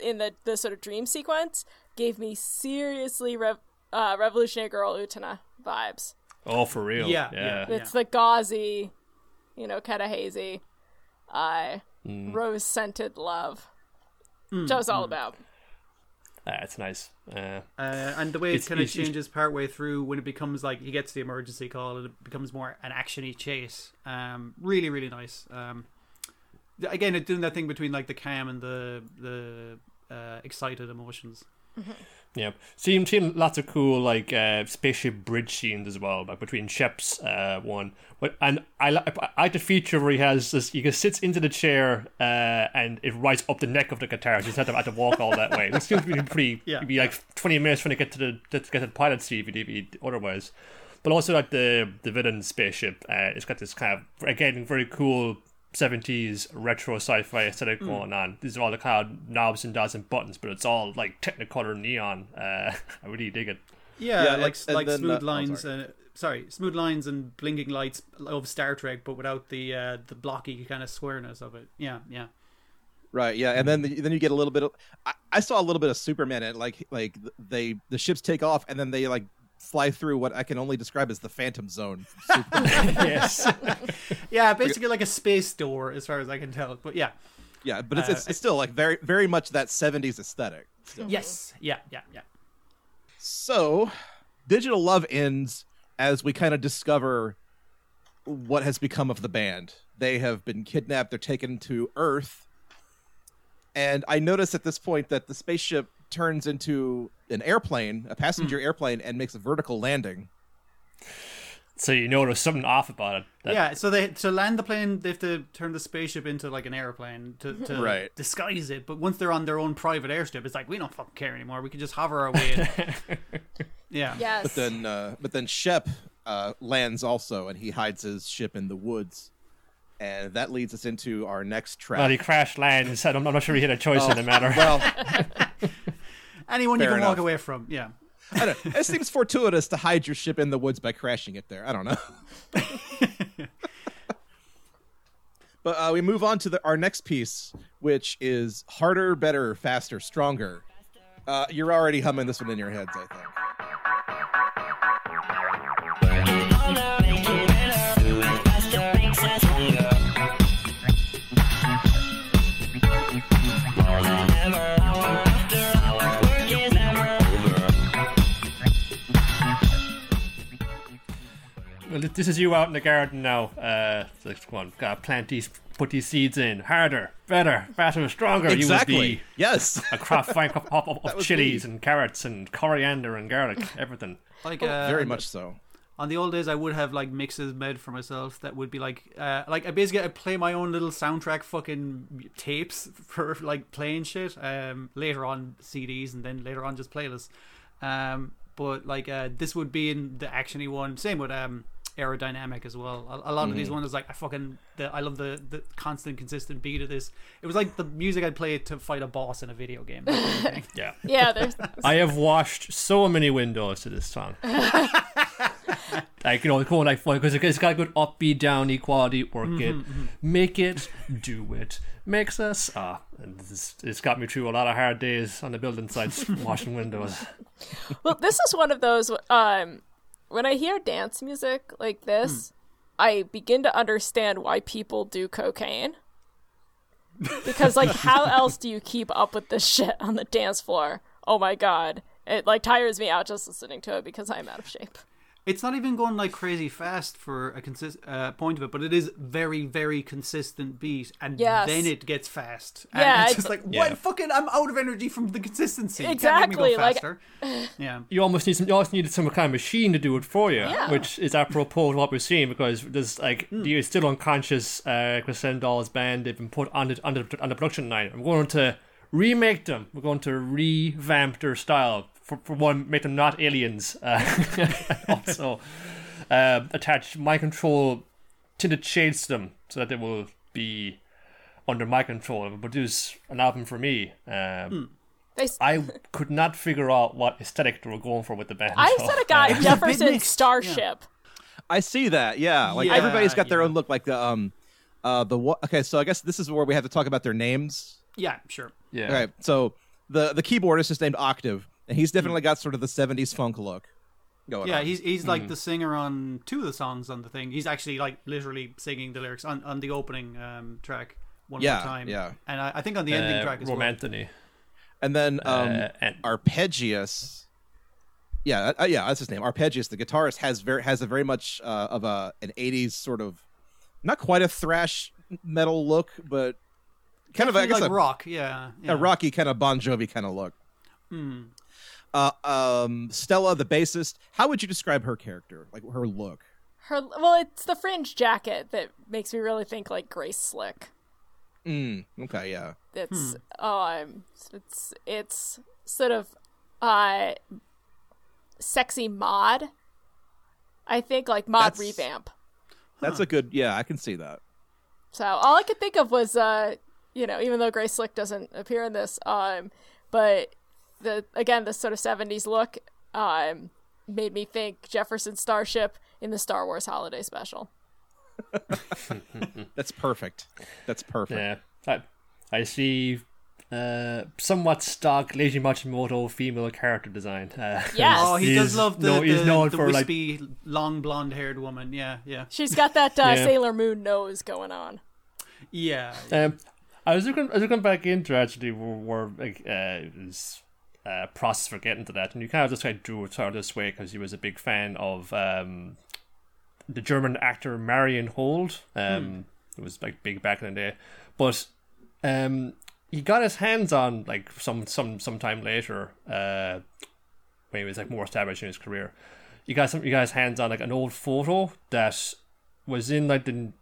in the the sort of dream sequence gave me seriously rev- uh, Revolutionary Girl Utena vibes. Oh, for real? Yeah, yeah. yeah. It's the gauzy, you know, kind of hazy, uh, Mm. rose scented love. Which I was all about. That's nice. Uh, uh, and the way it kind of it's- it's- changes partway through when it becomes like he gets the emergency call and it becomes more an actiony chase um really really nice um again it doing that thing between like the calm and the the uh, excited emotions Yeah, seen seen lots of cool like uh, spaceship bridge scenes as well, like between ships. Uh, one, but and I li- I like the feature where he has this. He just sits into the chair uh, and it rides up the neck of the guitar. So he's had to had to walk all that way. It seems to be pretty. Yeah. It'd be like twenty minutes trying to get to the to get to the pilot seat if he otherwise. But also like the the villain spaceship. Uh, it's got this kind of again very cool. 70s retro sci-fi aesthetic going on. These are all the kind of knobs and dots and buttons, but it's all like technicolor neon. Uh, I really dig it. Yeah, Yeah, like and- and like then, smooth uh, oh, lines. sorry. uh, sorry, smooth lines and blinking lights of Star Trek, but without the uh, the blocky kind of squareness of it. Yeah, yeah. Right, yeah, and then the, then you get a little bit of. I, I saw a little bit of Superman. It like like they the ships take off and then they like fly through what I can only describe as the Phantom Zone. yes. Yeah, basically like a space door, as far as I can tell. But yeah, yeah, but it's, Uh, it's it's still like very very much that '70s aesthetic. still. yes, yeah, yeah, yeah. So, Digital Love ends as we kind of discover what has become of the band. They have been kidnapped, they're taken to Earth. And I notice at this point that the spaceship turns into an airplane, a passenger airplane, and makes a vertical landing. So you know there's something off about it. That, yeah, so they to land the plane, they have to turn the spaceship into like an airplane to, to Right. disguise it. But once they're on their own private airstrip, it's like we don't fucking care anymore. We can just hover our way in. yeah, Yes. But then, uh, but then Shep uh, lands also, and he hides his ship in the woods, and that leads us into our next track. Well, he crash lands. I'm I'm not sure he had a choice in the matter. well, anyone you Fair can walk away from. Yeah, I don't, it seems fortuitous to hide your ship in the woods by crashing it there. I don't know. but uh, we move on to the, our next piece, which is harder, better, faster, stronger. Uh, you're already humming this one in your heads, I think. This is you out in the garden now. Uh, it's like, come on, gotta plant these, put these seeds in. Harder, better, faster, stronger. Exactly. You would be Yes. a crop fine crop of, of, of chilies me. and carrots and coriander and garlic, everything. like Oh, uh, Very much so. on the old days I would have like mixes made for myself that would be like uh like I basically I play my own little soundtrack fucking tapes for like playing shit um later on CDs and then later on just playlists um but like uh this would be in the actiony one same with um aerodynamic as well a, a lot of these ones like I fucking the, I love the the constant consistent beat of this it was like the music I'd play to fight a boss in a video game that kind of thing. Yeah. yeah, there's I have washed so many windows to this song. like you know, going like because it's got a good upbeat, downy quality. Work it, make it, do it, makes us. Ah, and this, it's got me through a lot of hard days on the building sites washing windows. well, this is one of those. Um, when I hear dance music like this, hmm. I begin to understand why people do cocaine. Because like, how else do you keep up with this shit on the dance floor? Oh my god, it like tires me out just listening to it because I'm out of shape. It's not even going like crazy fast for a consist uh, point of it, but it is very, very consistent beat, and Yes. then it gets fast. And Yeah, it's it's- just like Yeah. what? Fucking, I'm out of energy from the consistency. You Exactly, can't make me go like- yeah, You almost need some. You almost needed some kind of machine to do it for you, Yeah. which is apropos of what we're seeing because there's like the still unconscious uh, Crescendolls' band. They've been put on the on the, on the production line. I'm going to remake them. We're going to revamp their style. For, for one, make them not aliens. Uh, also, uh, attach my control tinted shades to them so that they will be under my control and produce an album for me. Um, They, s- I could not figure out what aesthetic they were going for with the band. I so, said it got uh, Jefferson mixed, Starship. I see that. Yeah, like Yeah, everybody's got their yeah. own look. Like the um, uh, the wa- okay. So I guess this is where we have to talk about their names. yeah, sure. yeah. Okay, so the the keyboardist is just named Octave, and he's definitely got sort of the '70s funk look going Yeah, on. he's he's like the singer on two of the songs on the thing. He's actually like literally singing the lyrics on, on the opening um, track one Yeah, more time. yeah. and I, I think on the ending Uh, track as Rome well. Anthony. and then um, Uh, and- Arpegius. Yeah, uh, yeah, that's his name. Arpegius, the guitarist, has very has a very much uh, of a an '80s sort of, not quite a thrash metal look, but kind of I guess like a, rock. Yeah, yeah. a rocky kind of Bon Jovi kind of look. Hmm. Uh, um, Stella, the bassist. How would you describe her character? Like her look? Her well, it's the fringe jacket that makes me really think like Grace Slick. Mm, okay, yeah. It's um, it's it's sort of uh, sexy mod. I think like mod That's- revamp. That's a good. Yeah, I can see that. So all I could think of was, uh, you know, even though Grace Slick doesn't appear in this, um, but the again this sort of '70s look um, made me think Jefferson Starship in the Star Wars Holiday Special. That's perfect. That's perfect. Yeah. I, I see uh, somewhat stock Leiji Matsumoto female character design. Uh, Yes. Oh, he does love the, no- he's the, known the for, like- wispy, long blonde haired woman. Yeah, yeah, She's got that uh, Yeah. Sailor Moon nose going on. yeah. Um, I was looking, I was looking back into actually where, where like uh, his uh, process for getting to that, and you kind of just kind of drew it sort of this way because he was a big fan of um, the German actor Marianne Hold. Um, It was like big back in the day, but um, he got his hands on like some some sometime later uh, when he was like more established in his career. you got some you guys hands on like an old photo that was in like the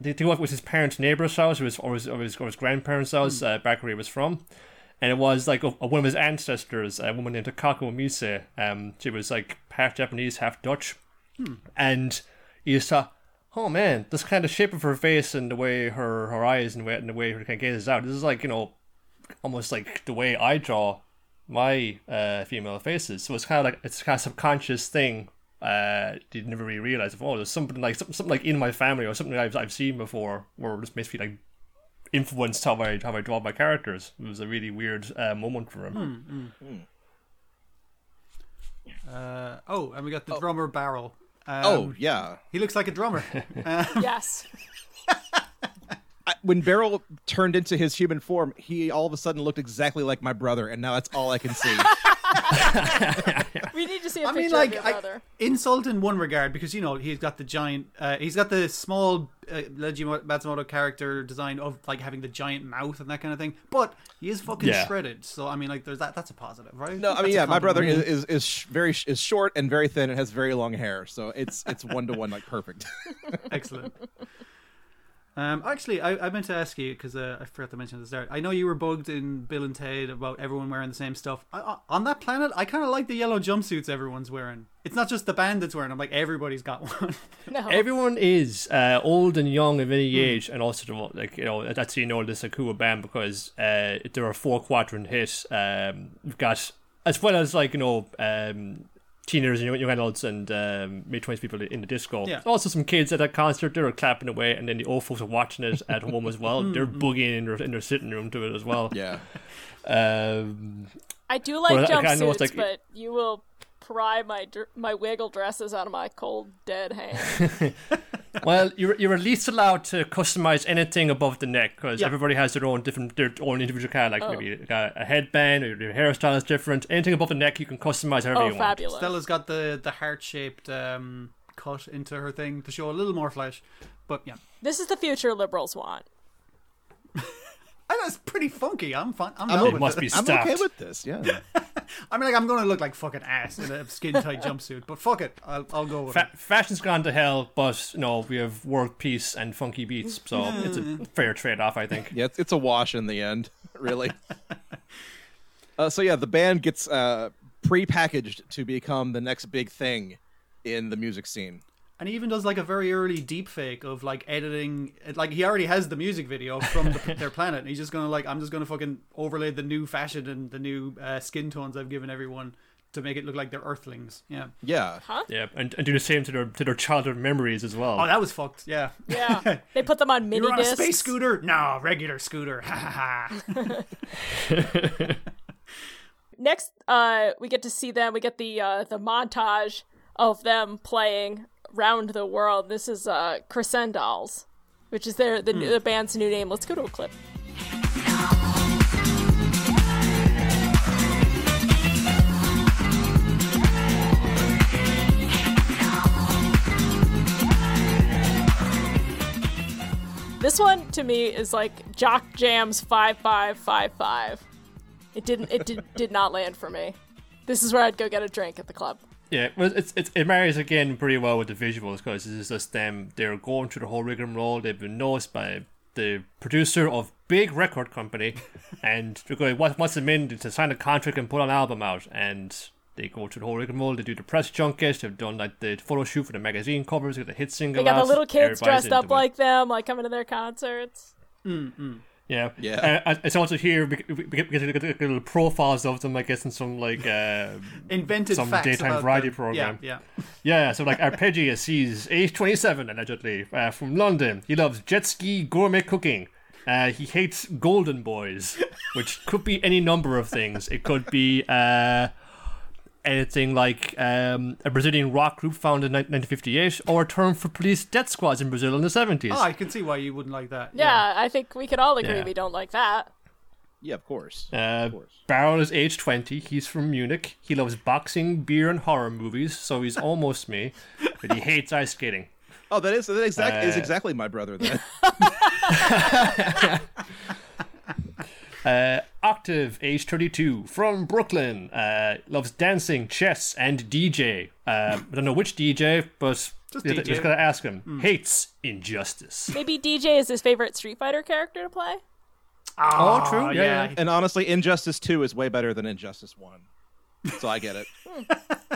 they think it was his parents' neighbor's house or his or his, or his, or his grandparents' house uh, back where he was from. And it was like a, one of his ancestors, a woman named Takako Mise. Um, she was like half Japanese, half Dutch. And you saw, oh man, this kind of shape of her face and the way her, her eyes and the way, and the way her kind of gazes out. This is like, you know, almost like the way I draw my uh, female faces. So it's kind of like it's kind of subconscious thing. Uh, you never really realize. Oh, there's something like something, something like in my family or something I've I've seen before, where this makes me like influenced how I how I draw my characters. It was a really weird uh, moment for him. Uh, oh, and we got the drummer Baryl. Um, oh yeah. he looks like a drummer. yes. I, when Baryl turned into his human form, he all of a sudden looked exactly like my brother, and now that's all I can see. We need to see a I picture mean, like, of your I, insult in one regard because you know he's got the giant, uh, he's got the small uh, Leiji Matsumoto character design of like having the giant mouth and that kind of thing. But he is fucking Yeah. shredded, so I mean, like, there's that. That's a positive, right? No, I mean, a yeah, my brother is is, is sh- very sh- is short and very thin and has very long hair, so it's it's one to one like perfect. excellent. Um, actually, I, I meant to ask you because uh, I forgot to mention at the start. I know you were bugged in Bill and Ted about everyone wearing the same stuff. I, I, on that planet, I kind of like the yellow jumpsuits everyone's wearing. It's not just the band that's wearing I'm like everybody's got one. No. Everyone is uh, old and young of any age, and also like you know that's you know this is a cool band because uh, there are four quadrant hits. Um, we've got as well as like you know um, teenagers and young, young adults and um, mid twenties people in the disco. Yeah. Also some kids at that concert they were clapping away, and then the old folks are watching it at home as well. They're boogieing in their, in their sitting room to it as well. yeah, Um, I do like Well, I- I know jumpsuits, it's like- but you will pry my dr- my wiggle dresses out of my cold dead hand. Well, you're you're at least allowed to customize anything above the neck because Yeah. everybody has their own different their own individual kind. Like Oh. maybe a, a headband or your hairstyle is different. Anything above the neck you can customize however oh, you want. fabulous! Stella's got the the heart shaped um, cut into her thing to show a little more flesh. But yeah, This is the future liberals want. I know it's pretty funky. I'm fine. I'm, I'm It with must it. be I'm okay with this. Yeah, I mean, like I'm gonna look like fucking ass in a skin tight jumpsuit, but fuck it, I'll I'll go with Fa- it. fashion's gone to hell, but you know we have world peace and funky beats, so it's a fair trade off, I think. yeah, it's, it's a wash in the end, really. uh, so yeah, the band gets uh, pre-packaged to become the next big thing in the music scene. And he even does like a very early deep fake of like editing. Like he already has the music video from the, their planet, and he's just gonna like I'm just gonna fucking overlay the new fashion and the new uh, skin tones I've given everyone to make it look like they're Earthlings. Yeah. Yeah, Yeah, and, and do the same to their to their childhood memories as well. Oh, that was fucked. Yeah. Yeah, they put them on mini You're on a space scooter? No, regular scooter. Ha ha ha. Next, uh, we get to see them. We get the uh, the montage of them playing round the world. This is uh, Crescendolls, which is their the, the band's new name. Let's go to a clip. This one to me is like Jock Jams five five five five. It didn't. It did, did not land for me. This is where I'd go get a drink at the club. Yeah, well, it's, it's it marries again pretty well with the visuals because this is just them. They're going through the whole rigmarole. They've been noticed by the producer of big record company, and they're going, "What what's them in to sign a contract and put an album out?" And they go through the whole rigmarole. They do the press junkets. They've done like the photo shoot for the magazine covers. They got the hit single. They got the little kids everybody's dressed up into it. like them, like coming to their concerts. Mm, mm. Yeah, Yeah. Uh, it's also here because we, we get, little profiles of them, I guess, in some like uh, Invented Some facts daytime about variety them. program. Yeah, Yeah, so like Arpeggia sees age 27 allegedly uh, from London. He loves jet ski gourmet cooking. Uh, he hates golden boys, which could be any number of things. It could be uh, anything like um, a Brazilian rock group founded in 1958 or a term for police death squads in Brazil in the 70s. Oh, I can see why you wouldn't like that. Yeah, I think we could all agree Yeah. we don't like that. yeah, of course. Uh, course. Baryl is age 20. He's from Munich. He loves boxing, beer, and horror movies, so he's almost me. But he hates ice skating. Oh, that is that exact is Uh, exactly my brother then. Uh, Octave, age 32, from Brooklyn. Uh, loves dancing, chess, and DJ. Uh, I don't know which DJ, but Just you DJ. just gotta ask him. Hates injustice. Maybe DJ is his favorite Street Fighter character to play. Oh, true. Oh, Yeah, yeah. yeah. And honestly, Injustice 2 is way better than Injustice 1. So I get it.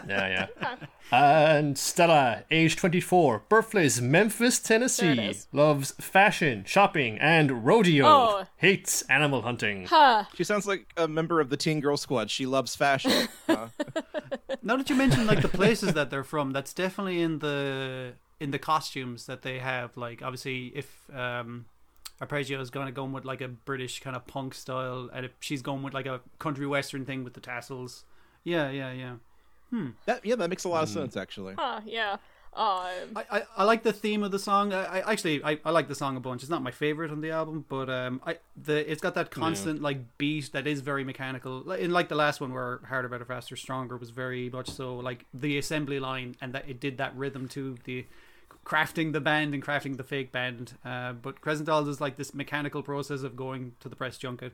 Yeah, yeah. And Stella, age 24, birthplace Memphis, Tennessee. Loves fashion, shopping, and rodeo. Oh. Hates animal hunting. Huh. She sounds like a member of the Teen Girl Squad. She loves fashion. Uh, Now that you mention like the places that they're from, that's definitely in the in the costumes that they have. Like obviously, if um, Arpeggio is going to go with like a British kind of punk style, and if she's going with like a country western thing with the tassels, yeah, yeah, yeah. that, yeah, that makes a lot of sense, actually. Huh. Yeah. Um. I, I, I like the theme of the song. I, I actually I, I like the song a bunch. It's not my favorite on the album, but um I the it's got that constant like beat that is very mechanical. Like- In like the last one where Harder, Better, Faster, Stronger was very much so like the assembly line and that it did that rhythm to the crafting the band and crafting the fake band. Uh, but Crescendolls is like this mechanical process of going to the press junket.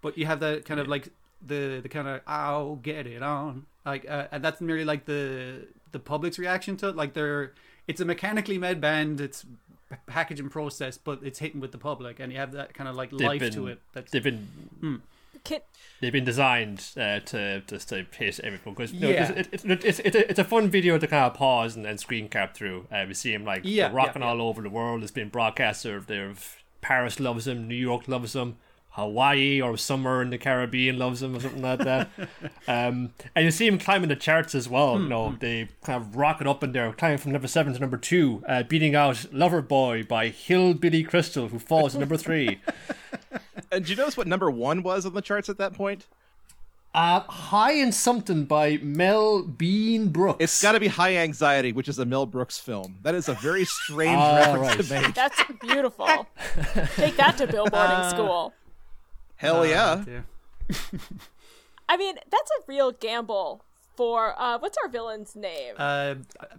But you have that kind of like the the kind of "I'll get it on," like, uh, and that's merely like the the public's reaction to it. Like they're it's a mechanically made band. It's p- packaging process, but it's hitting with the public, and you have that kind of like They've life been- to it. That's They've been Can, they've been designed uh, to just to hit everyone because you Yeah. it's, it, it, it's it's a, it's a fun video to kind of pause and then screen cap through. Uh, we see him like Yeah, rocking yeah, yeah. all over the world. It's been broadcast. broadcasted. There's Paris loves him, New York loves him. Hawaii or somewhere in the Caribbean loves him or something like that. um, and you see him climbing the charts as well. Hmm, You know, they kind of rocket up in there, climbing from number seven to number two, uh, beating out Lover Boy by Hillbilly Crystal, who falls to number three. And did you notice what number one was on the charts at that point? Uh, High in Something by Mel Bean Brooks. It's got to be High Anxiety, which is a Mel Brooks film. That is a very strange Ah, reference right. to make. that's beautiful. Take that to billboarding school. Hell yeah. yeah. I mean, that's a real gamble for uh, what's our villain's name? Uh,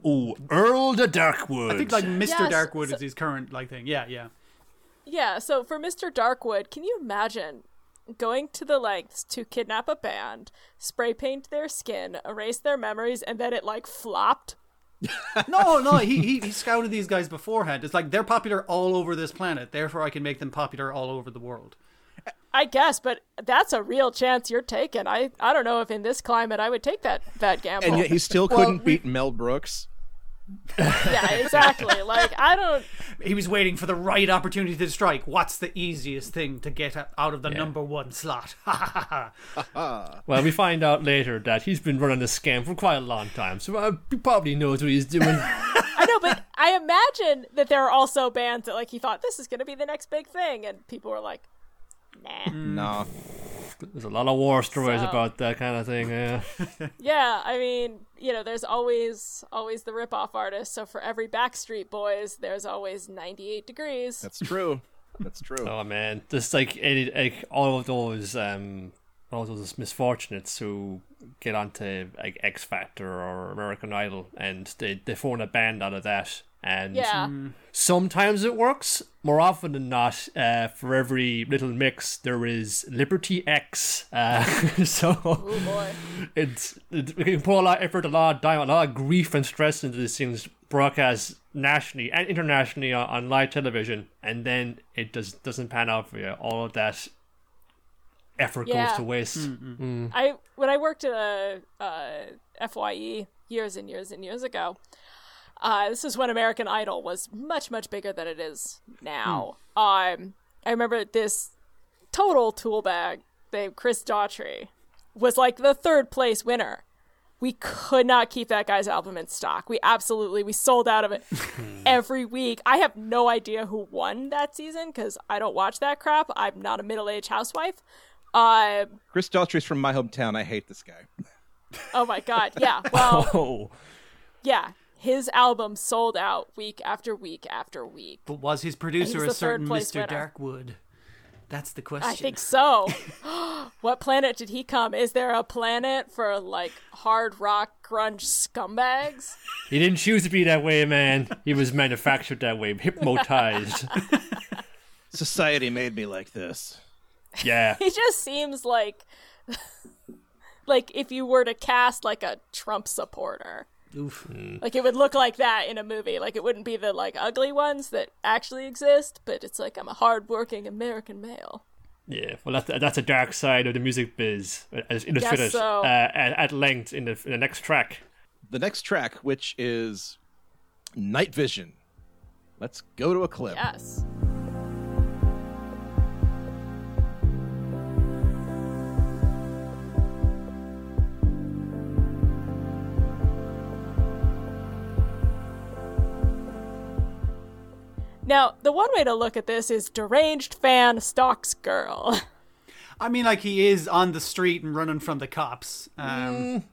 Ooh, Earl de Darkwood. I think like Mr. Yes, Darkwood so- is his current like thing. Yeah, yeah. Yeah, so for Mr. Darkwood, can you imagine going to the lengths to kidnap a band, spray paint their skin, erase their memories, and then it like flopped? No, no, he, he he scouted these guys beforehand. It's like they're popular all over this planet, therefore I can make them popular all over the world. I guess, but that's a real chance you're taking. I I don't know if in this climate I would take that that gamble. And yet he still couldn't beat Mel Brooks. yeah, exactly. Like I don't. He was waiting for the right opportunity to strike. What's the easiest thing to get out of the number one slot? Well, we find out later that he's been running this scam for quite a long time, so uh, he probably knows what he's doing. I know, but I imagine that there are also bands that like he thought this is going to be the next big thing, and people were like, "Nah." Nah. There's a lot of war stories So- about that kind of thing. Yeah. Yeah, I mean, you know, there's always always the rip-off artist. So for every Backstreet Boys, there's always 98 Degrees. That's true. That's true. Oh man, just like any, like all of those, um, all those misfortunates who get onto like X Factor or American Idol, and they they form a band out of that, and yeah, sometimes it works. More often than not, uh, for every little mix, there is Liberty X. Uh, so oh boy. it's it, we can put a lot of effort, a lot of time, a lot of grief and stress into these things broadcast nationally and internationally on, on live television, and then it does doesn't pan out for you. All of that effort Yeah. goes to waste. I when I worked at a uh, FYE years and years and years ago. Uh, this is when American Idol was much much bigger than it is now. Um, I remember this total tool bag named Chris Daughtry was like the third place winner. We could not keep that guy's album in stock. We absolutely we sold out of it every week. I have no idea who won that season because I don't watch that crap. I'm not a middle aged housewife. Uh, Chris Daughtry's from my hometown. I hate this guy. oh my god, yeah. Well, Oh, yeah. His album sold out week after week after week. But was his producer a certain Mr. winner. Darkwood? That's the question. I think so. what planet did he come? Is there a planet for like hard rock grunge scumbags? he didn't choose to be that way, man. He was manufactured that way, hypnotized. Society made me like this. Yeah. He just seems like like if you were to cast like a Trump supporter. Oof. Like it would look like that in a movie. Like it wouldn't be the like ugly ones that actually exist, but it's like I'm a hardworking American male. Yeah, well, that's that's a dark side of the music biz, as illustrated so. uh, at, at length in the, in the next track. The next track, which is Night Vision. Let's go to a clip. Yes. Now, the one way to look at this is deranged fan stalks girl. I mean, like he is on the street and running from the cops. Um, Mm.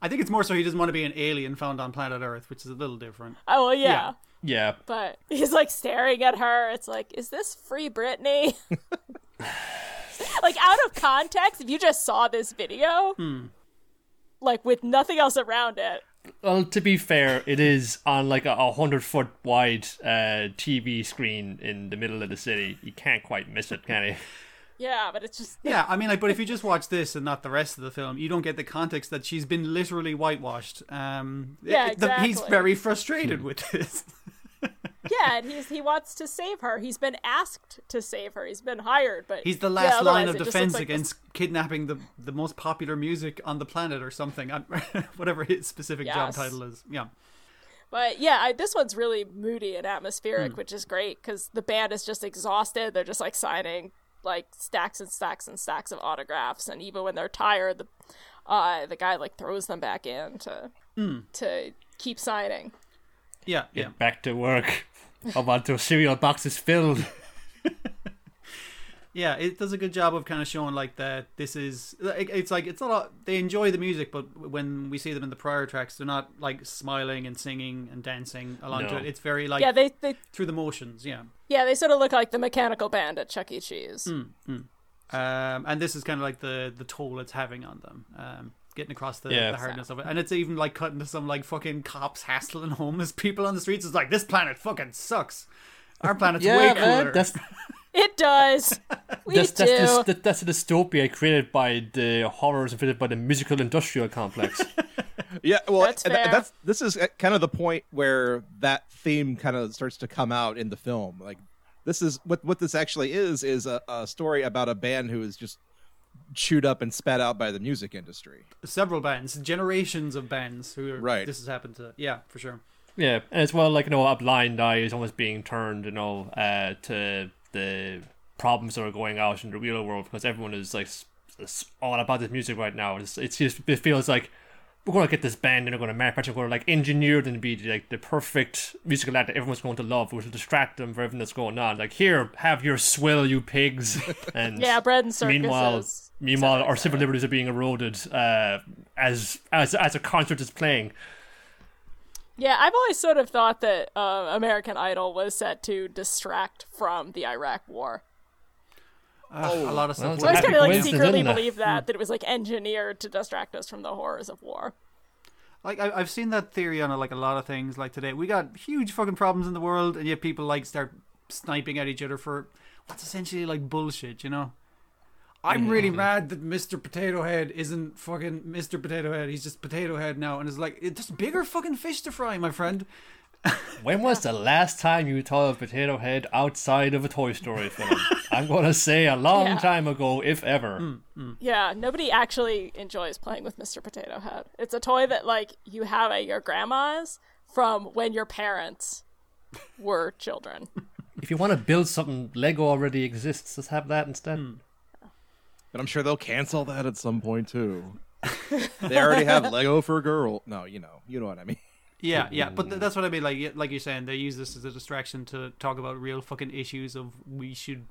I think it's more so he doesn't want to be an alien found on planet Earth, which is a little different. Oh, well, yeah. Yeah, But he's like staring at her. It's like, is this free Britney? like, out of context, if you just saw this video, like with nothing else around it, well, to be fair, it is on like a, a hundred foot wide uh, TV screen in the middle of the city. You can't quite miss it, can you? yeah, but it's just. Yeah, I mean, like, but if you just watch this and not the rest of the film, you don't get the context that she's been literally whitewashed. Um, Yeah, it- the- he's very frustrated with this. Yeah, and he's he wants to save her. He's been asked to save her. He's been hired, but He's the yeah, last line of defense looks like this- against kidnapping the the most popular music on the planet or something. Whatever his specific job title is. Yeah. But yeah, I, this one's really moody and atmospheric, Hmm. which is great because the band is just exhausted. They're just like signing like stacks and stacks and stacks of autographs, and even when they're tired, the uh, the guy like throws them back in to Hmm. to keep signing. Yeah. Yeah. Back to work. I want those cereal boxes filled. Yeah, it does a good job of kind of showing like that this is like, it's like it's not a, they enjoy the music, but when we see them in the prior tracks, they're not like smiling and singing and dancing along to it. It's very like Yeah, they they through the motions. Yeah, yeah they sort of look like the mechanical band at Chuck E. Cheese. Hmm. um, and this is kind of like the the toll it's having on them. Um, getting across the, Yeah. the hardness of it, and it's even like cutting to some like fucking cops hassling homeless people on the streets. It's like this planet fucking sucks. Our planet's way cooler. that's It does. We that's do. that's, this, that's a dystopia created by the horrors inflicted by the musical industrial complex. Yeah, well, That's th- that's this is uh, kind of the point where that theme kind of starts to come out in the film. Like, this is what what this actually is is a, a story about a band who is just chewed up and spat out by the music industry. Several bands, generations of bands who are, Right. This has happened to. Yeah, for sure. Yeah, and as well, like you know, a blind eye is almost being turned, you know, uh, to the problems that are going out in the real world because everyone is like s- s- all about this music right now. It's, it's just it feels like we're going to get this band and they're going to manufacture, we're going to like engineer them to be like the perfect musical act that everyone's going to love, which will distract them from everything that's going on. Like here, have your swill, you pigs, and yeah, bread and circuses. Meanwhile, meanwhile, cetera, our civil liberties are being eroded uh, as as as a concert is playing. Yeah, I've always sort of thought that uh, American Idol was set to distract from the Iraq War. Uh, a lot of stuff. well, it's So I a was kind of like secretly isn't believe that that it was like engineered to distract us from the horrors of war. like I, I've seen that theory on like a lot of things. Like today, we got huge fucking problems in the world, and yet people like start sniping at each other for what's essentially like bullshit. You know. I'm mm-hmm. really mad that Mr. Potato Head isn't fucking Mr. Potato Head. He's just Potato Head now, and it's like it's just bigger fucking fish to fry, my friend. When was the last time you thought of Potato Head outside of a Toy Story film? I'm going to say a long Yeah. time ago, if ever. Mm, mm. Yeah, nobody actually enjoys playing with Mr. Potato Head. It's a toy that like you have at your grandma's from when your parents were children. If you want to build something, Lego already exists. Let's have that instead. Mm. But I'm sure they'll cancel that at some point too. they already have Lego for a girl. No, you know, you know what I mean. Yeah, yeah, but th- that's what I mean. Like, like you're saying, they use this as a distraction to talk about real fucking issues of we should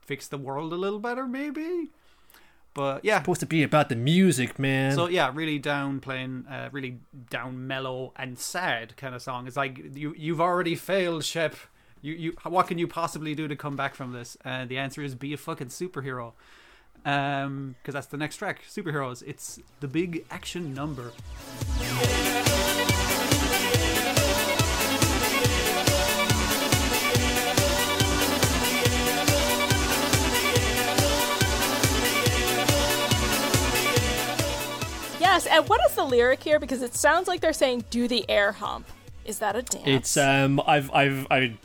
fix the world a little better, maybe. But yeah, Supposed to be about the music, man. So yeah, really down playing, uh, really down mellow and sad kind of song. It's like you you've already failed, Shep. You you what can you possibly do to come back from this? And the answer is be a fucking superhero because um, that's the next track superheroes it's the big action number Yes, and what is the lyric here? Because it sounds like they're saying "do the air hump." Is that a dance? It's um, I've I've I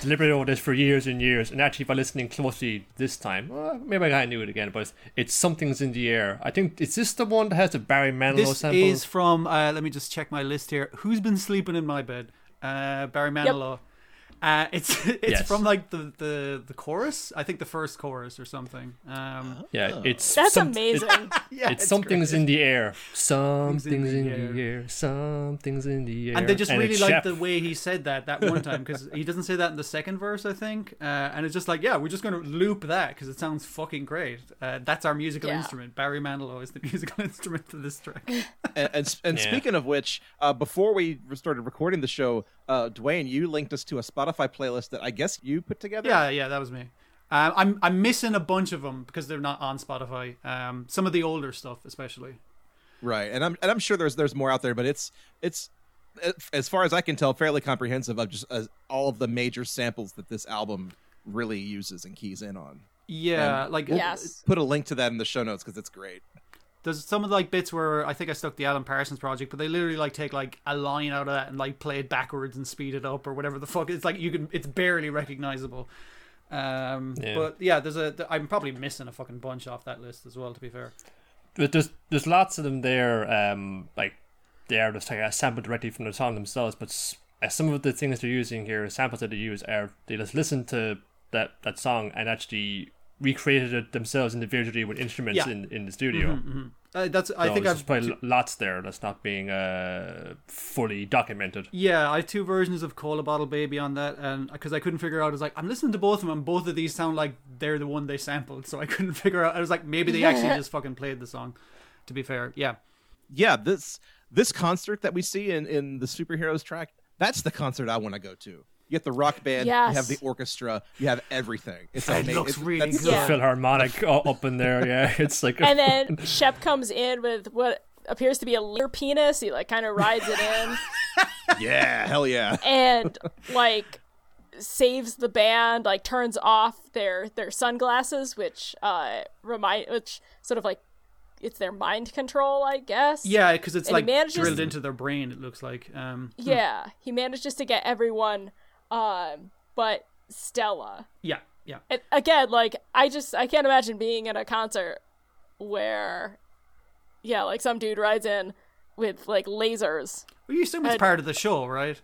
deliberated over this for years and years, and actually by listening closely this time, well, maybe I kind of knew it again, but it's something's in the air. I think is this the one that has the Barry Manilow This sample? is from. Uh, let me just check my list here. Who's been sleeping in my bed? Uh, Barry Manilow. Uh, it's it's Yes. from like the, the the chorus. I think the first chorus or something. Um, yeah, it's That's some- amazing. yeah, It's, something's in the air. Something's in in the the air. Something's in the air. And they just really like Shep. the way he said that that one time because he doesn't say that in the second verse, I think. Uh, and it's just like, yeah, we're just going to loop that because it sounds fucking great. Uh, that's our musical Yeah. instrument. Barry Manilow is the musical instrument for this track. And and, and Yeah. speaking of which, uh, before we started recording the show, uh, Dwayne, you linked us to a Spotify playlist that I guess you put together. Yeah, yeah, that was me. Um, I'm I'm missing a bunch of them because they're not on Spotify. Um, some of the older stuff, especially. Right, and I'm and I'm sure there's there's more out there, but it's it's as far as I can tell, fairly comprehensive of just uh, all of the major samples that this album really uses and keys in on. Yeah, Um, like we'll Yes. Put a link to that in the show notes because it's great. There's some of the, like bits where I think I stuck the Alan Parsons project, but they literally like take like a line out of that and like play it backwards and speed it up or whatever the fuck. It's like you can, it's barely recognizable. Um, Yeah. but yeah, there's a. I'm probably missing a fucking bunch off that list as well. To be fair. But there's there's lots of them there. Um, like they are just like a sample directly from the song themselves. But s- uh, some of the things they're using here, samples that they use, are they just listen to that that song and actually recreated it themselves individually with instruments Yeah. in in the studio. Uh, that's. I think there's I've. probably lots there that's not being uh, fully documented. Yeah, I have two versions of Cola Bottle Baby on that, and because I couldn't figure out, I was like, I'm listening to both of them, and both of these sound like they're the one they sampled, so I couldn't figure out. I was like, maybe they actually just fucking played the song. To be fair, yeah, Yeah, this this concert that we see in in the superheroes track, that's the concert I want to go to. You get the rock band, you have the orchestra, you have everything. It's It amazing. looks It's- really that's- good. Yeah. Philharmonic uh, up in there, yeah. It's like and then Shep comes in with what appears to be a leer penis. He like kind of rides it in Yeah, hell yeah. and like saves the band. Like turns off their their sunglasses, which uh remind which sort of like it's their mind control, I guess. yeah, because it's And like manages- drilled into their brain. It looks like. Um, Yeah, he manages to get everyone, um, but Stella. yeah, yeah. And again, like I just I can't imagine being at a concert where, yeah, like some dude rides in with like lasers. Well, you assume it's I'd- part of the show, right?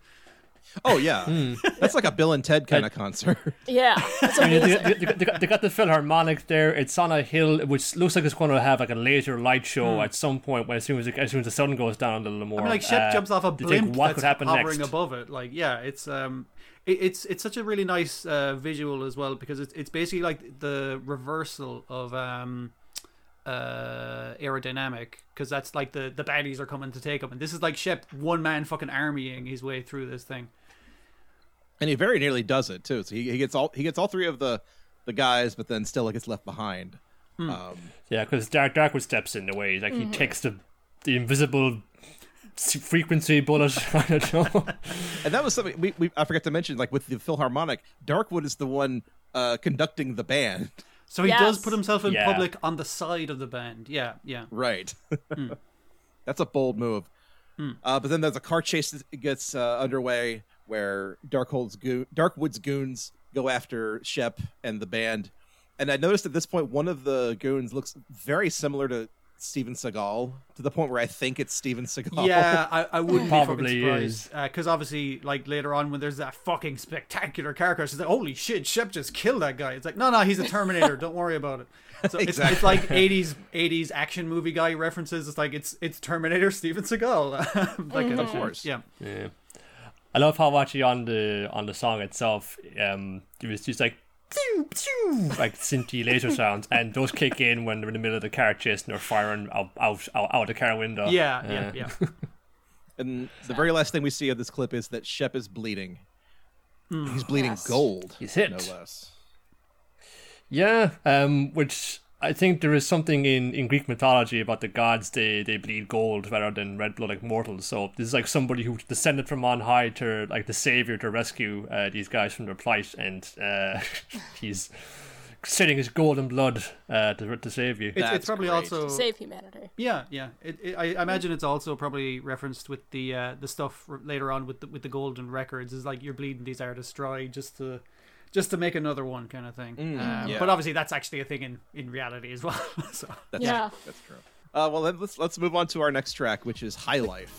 Oh yeah, that's like a Bill and Ted kind of concert. Yeah, it's I mean, amazing. they, they, they, got, they got the Philharmonic there. It's on a hill, which looks like it's going to have like a laser light show at some point. When as soon as as soon as the sun goes down a little more, I mean, like Shep Uh, jumps off a they think blimp what that's could happen hovering next. above it. Like, yeah, it's um, it, it's it's such a really nice uh, visual as well because it's it's basically like the reversal of um, uh, aerodynamic because that's like the the baddies are coming to take him, and this is like Shep one man fucking armying his way through this thing. and he very nearly does it too. So he, he gets all he gets all three of the the guys, but then still gets left behind. Um, Yeah, because Dark Darkwood steps in the way. Like he takes the the invisible s- frequency bullet. I don't know. and that was something we, we I forgot to mention. Like with the Philharmonic, Darkwood is the one uh, conducting the band. So he Yes. does put himself in Yeah. public on the side of the band. Yeah, yeah. Right. That's a bold move. Uh, but then there's a car chase that gets uh, underway where Darkhold's goo- Darkwood's goons go after Shep and the band. And I noticed at this point one of the goons looks very similar to Steven Seagal to the point where I think it's Steven Seagal. Yeah, I, I wouldn't Probably be fucking surprised because obviously, like later on when there's that fucking spectacular car crash, it's like, holy shit, Shep just killed that guy. It's like, no, no, he's a Terminator. Don't worry about it. So it's, it's like '80s '80s action movie guy references. It's like it's it's Terminator Steven Seagal. like Of course. yeah. Yeah. I love how actually on the on the song itself, um, it was just like pew, pew, like synthy laser sounds, and those kick in when they're in the middle of the car chase and they're firing out out out, out the car window. Yeah, Uh, yeah, yeah. And the very last thing we see of this clip is that Shep is bleeding. He's bleeding Yes. gold. He's hit. No less. Yeah, um, which I think there is something in, in Greek mythology about the gods they, they bleed gold rather than red blood like mortals. So this is like somebody who descended from on high to like the savior to rescue uh, these guys from their plight, and uh, he's sitting his golden blood uh, to, to save you. It's, it's probably great. also Save humanity. Yeah, yeah. It, it, I I imagine it's also probably referenced with the uh, the stuff later on with the, with the golden records. Is like you're bleeding these artists dry just to just to make another one kind of thing. um, yeah. But obviously, that's actually a thing in, in reality as well. so That's Yeah. true. That's true. Uh, well, then let's let's move on to our next track, which is High Life.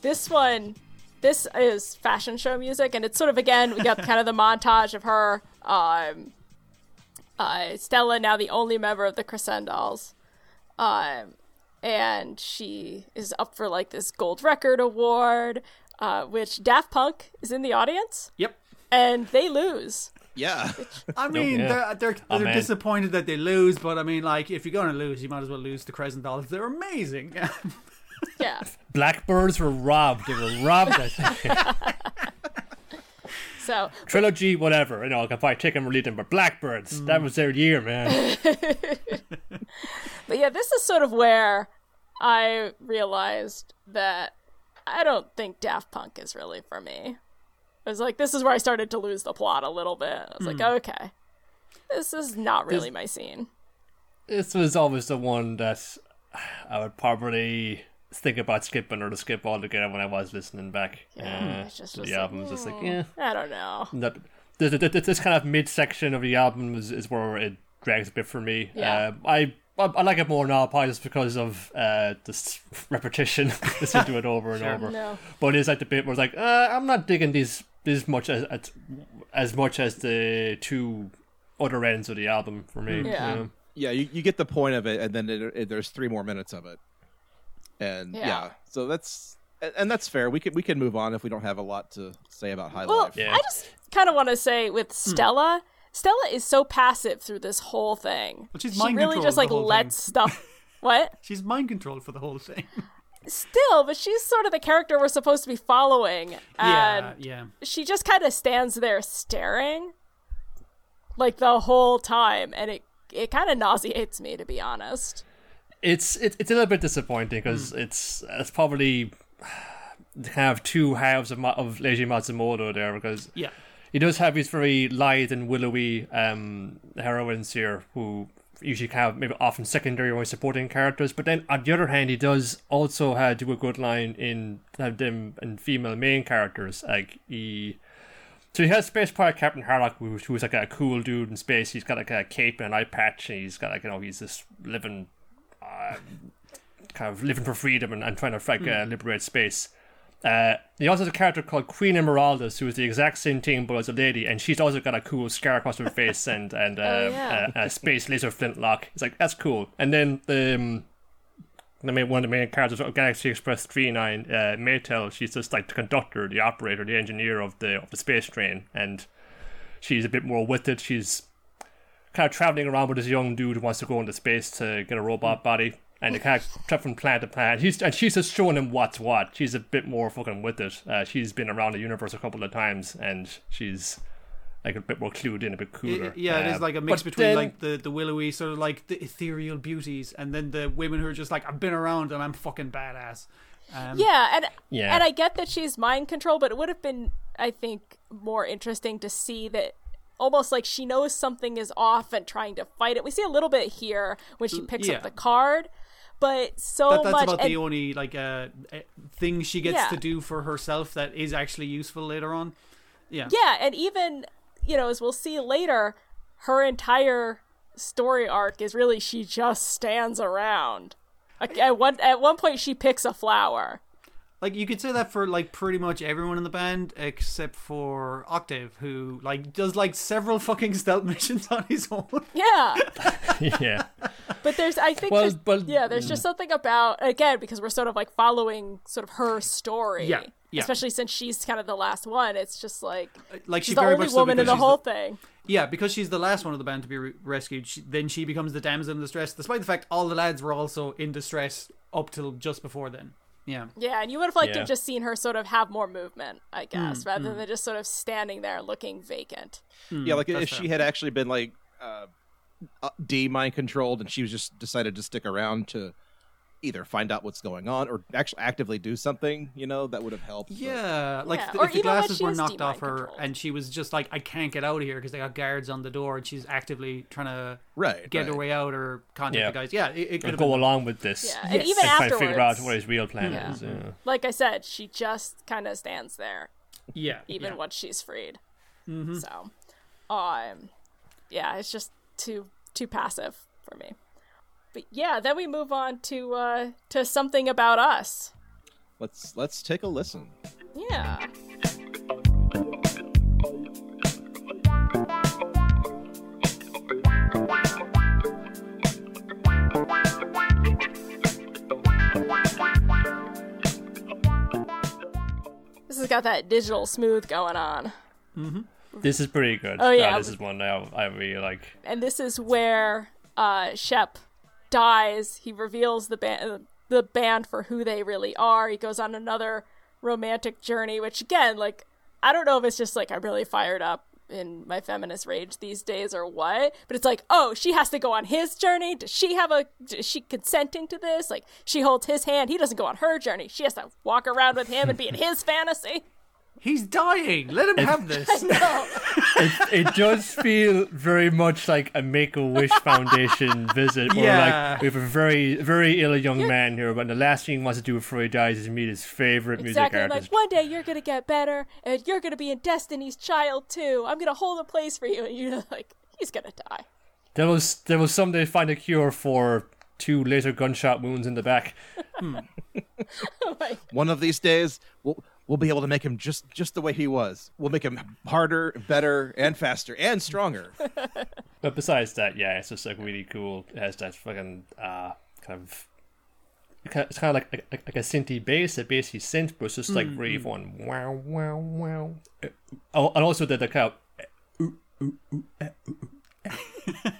This one, this is fashion show music, and it's sort of again we got kind of the montage of her, um, uh, Stella now the only member of the Crescendolls, um, and she is up for like this gold record award, uh, which Daft Punk is in the audience, yep. and they lose. Yeah, I mean, yeah. they're they're, Oh, they're disappointed that they lose, but I mean, like, if you're going to lose, you might as well lose the Crescendolls. They're amazing. Yeah. Blackbirds were robbed. They were robbed. I think. So Trilogy, whatever. You know, I can probably take them or leave them, but Blackbirds, mm. that was their year, man. But yeah, this is sort of where I realized that I don't think Daft Punk is really for me. I was like, this is where I started to lose the plot a little bit. I was like, hmm. okay, this is not really my scene. this was always the one that I would probably think about skipping or to skip altogether when I was listening back. Yeah, uh, it's just- to just the like, album. It's just like, yeah. I don't know. That, th- th- th- this kind of midsection of the album is, is where it drags a bit for me. Yeah. Uh, I, I I like it more now, probably just because of uh, this repetition. Listen to it over and over. No. But it's like the bit where it's like, uh, I'm not digging these this much as, as as much as the two other ends of the album for me. Yeah. you know? yeah. You, you get the point of it, and then it, it, there's three more minutes of it, and yeah. Yeah. so that's and, and that's fair. We can we can move on if we don't have a lot to say about High Well, Life. Yeah. I just kind of want to say with hmm. Stella, Stella is so passive through this whole thing. Well, she's she mind really controlled just the like whole lets thing. stuff. what? She's mind controlled for the whole thing. Still, but she's sort of the character we're supposed to be following, and yeah, yeah. she just kind of stands there staring like the whole time and it it kind of nauseates me to be honest it's it's it's a little bit disappointing because it's it's probably kind of two halves of of Leiji Matsumoto there because Yeah. he does have these very lithe and willowy um, heroines here who usually have maybe often secondary or supporting characters, but then on the other hand, he does also uh, do a good line in uh, them and female main characters like he. So he has Space Pirate Captain Harlock, who, who's like a cool dude in space. He's got like a cape and an eye patch, and he's got like you know he's this living, uh, kind of living for freedom and, and trying to like uh, liberate space. Uh, he also has a character called Queen Emeraldas, who is the exact same thing but as a lady, and she's also got a cool scar across her face and and uh, Oh, yeah. a, a space laser flintlock. It's like that's cool. And then the um, the main, one of the main characters of Galaxy Express 39, uh, Maetel, she's just like the conductor, the operator, the engineer of the of the space train, and she's a bit more with it. She's kind of traveling around with this young dude who wants to go into space to get a robot body, and they kind of travel from planet to planet. He's and she's just showing him what's what. She's a bit more fucking with it. Uh, she's been around the universe a couple of times, and she's like a bit more clued in, a bit cooler. It- yeah, it is Um, like a mix between then- like the, the willowy sort of like the ethereal beauties, and then the women who are just like I've been around and I'm fucking badass. Um, yeah and Yeah. and i get that she's mind control but it would have been i think more interesting to see that almost like she knows something is off and trying to fight it we see a little bit here when she picks yeah. up the card but so that, that's much about and- the only like uh, uh, thing she gets Yeah. to do for herself that is actually useful later on. Yeah, Yeah, and even you know, as we'll see later, her entire story arc is really she just stands around. At one at one point, she picks a flower. Like you could say that for like pretty much everyone in the band except for Octave, who like does like several fucking stealth missions on his own. Yeah, yeah. but there's I think Well, there's, but- yeah, there's just something about again because we're sort of like following sort of her story. Yeah, yeah. Especially since she's kind of the last one, it's just like uh, Like she's she the only so woman in the she's whole thing. Yeah, because she's the last one of the band to be re- rescued, she, then she becomes the damsel in distress, despite the fact all the lads were also in distress up till just before then. Yeah. Yeah, and you would have liked to have just seen her sort of have more movement, I Mm, guess, rather than just sort of standing there looking vacant. yeah, like that's if she had actually been like uh, uh, D mind controlled, and she was just decided to stick around to either find out what's going on or actually actively do something. You know, that would have helped. but- Yeah, like Yeah, th- if the glasses were knocked off her controlled. and she was just like, I can't get out of here because they got guards on the door and she's actively trying to Right, get right. her way out or contact Yeah. the guys. Yeah, it, it could go been. along with this. Yeah, and Yes. even and afterwards, figure out what his real plan Yeah. is. Yeah. like I said, she just kind of stands there, Yeah, even yeah. once she's freed. So, um, yeah, it's just too too passive for me. But yeah, then we move on to uh to something about us. Let's let's take a listen. Yeah. This has got that digital smooth going on. Mm-hmm. This is pretty good. Oh, yeah. this is one I, I really like. and this is where uh, Shep dies. He reveals the band, the band for who they really are. He goes on another romantic journey, which again, like, I don't know if it's just like I'm really fired up in my feminist rage these days or what, but it's like, oh, she has to go on his journey. Does she have a? Is she consenting to this? Like, she holds his hand. He doesn't go on her journey. She has to walk around with him and be in his fantasy. He's dying. Let him have this. It does feel very much like a Make a Wish Foundation visit, where Yeah. like we have a very, very ill young man here, but the last thing he wants to do before he dies is meet his favorite Exactly. music Like artist. one day you're gonna get better, and you're gonna be in Destiny's Child too. I'm gonna hold a place for you, and you're like, he's gonna die. There was there was someday find a cure for two laser gunshot wounds in the back. Hmm. like, One of these days, we'll we'll be able to make him just just the way he was. We'll make him harder, better, and faster, and stronger. But besides that, yeah, it's just like really cool. It has that fucking uh kind of it's kind of like like, like a synthy bass, a bassy synth, but it's just like rave on Wow, wow, wow. Uh, Oh, and also the the kind of. ooh, ooh, ooh, ooh, ooh, uh.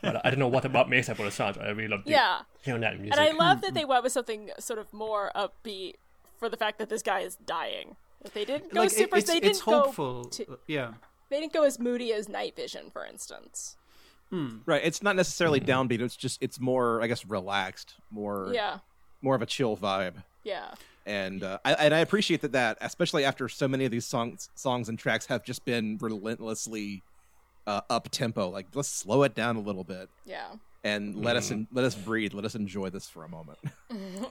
But I don't know what about makes that but it sounds. I really love the- Yeah. hearing that music. and I love that they went with something sort of more upbeat for the fact that this guy is dying. That they didn't go like super. it's, they didn't go. hopeful. to- yeah. They didn't go as moody as Night Vision, for instance. right. It's not necessarily downbeat. It's just it's more, I guess, relaxed, more Yeah. more of a chill vibe. Yeah. and uh, I, and I appreciate that that especially after so many of these songs songs and tracks have just been relentlessly uh, up tempo. Like let's slow it down a little bit Yeah. and let us in, let us breathe. Let us enjoy this for a moment.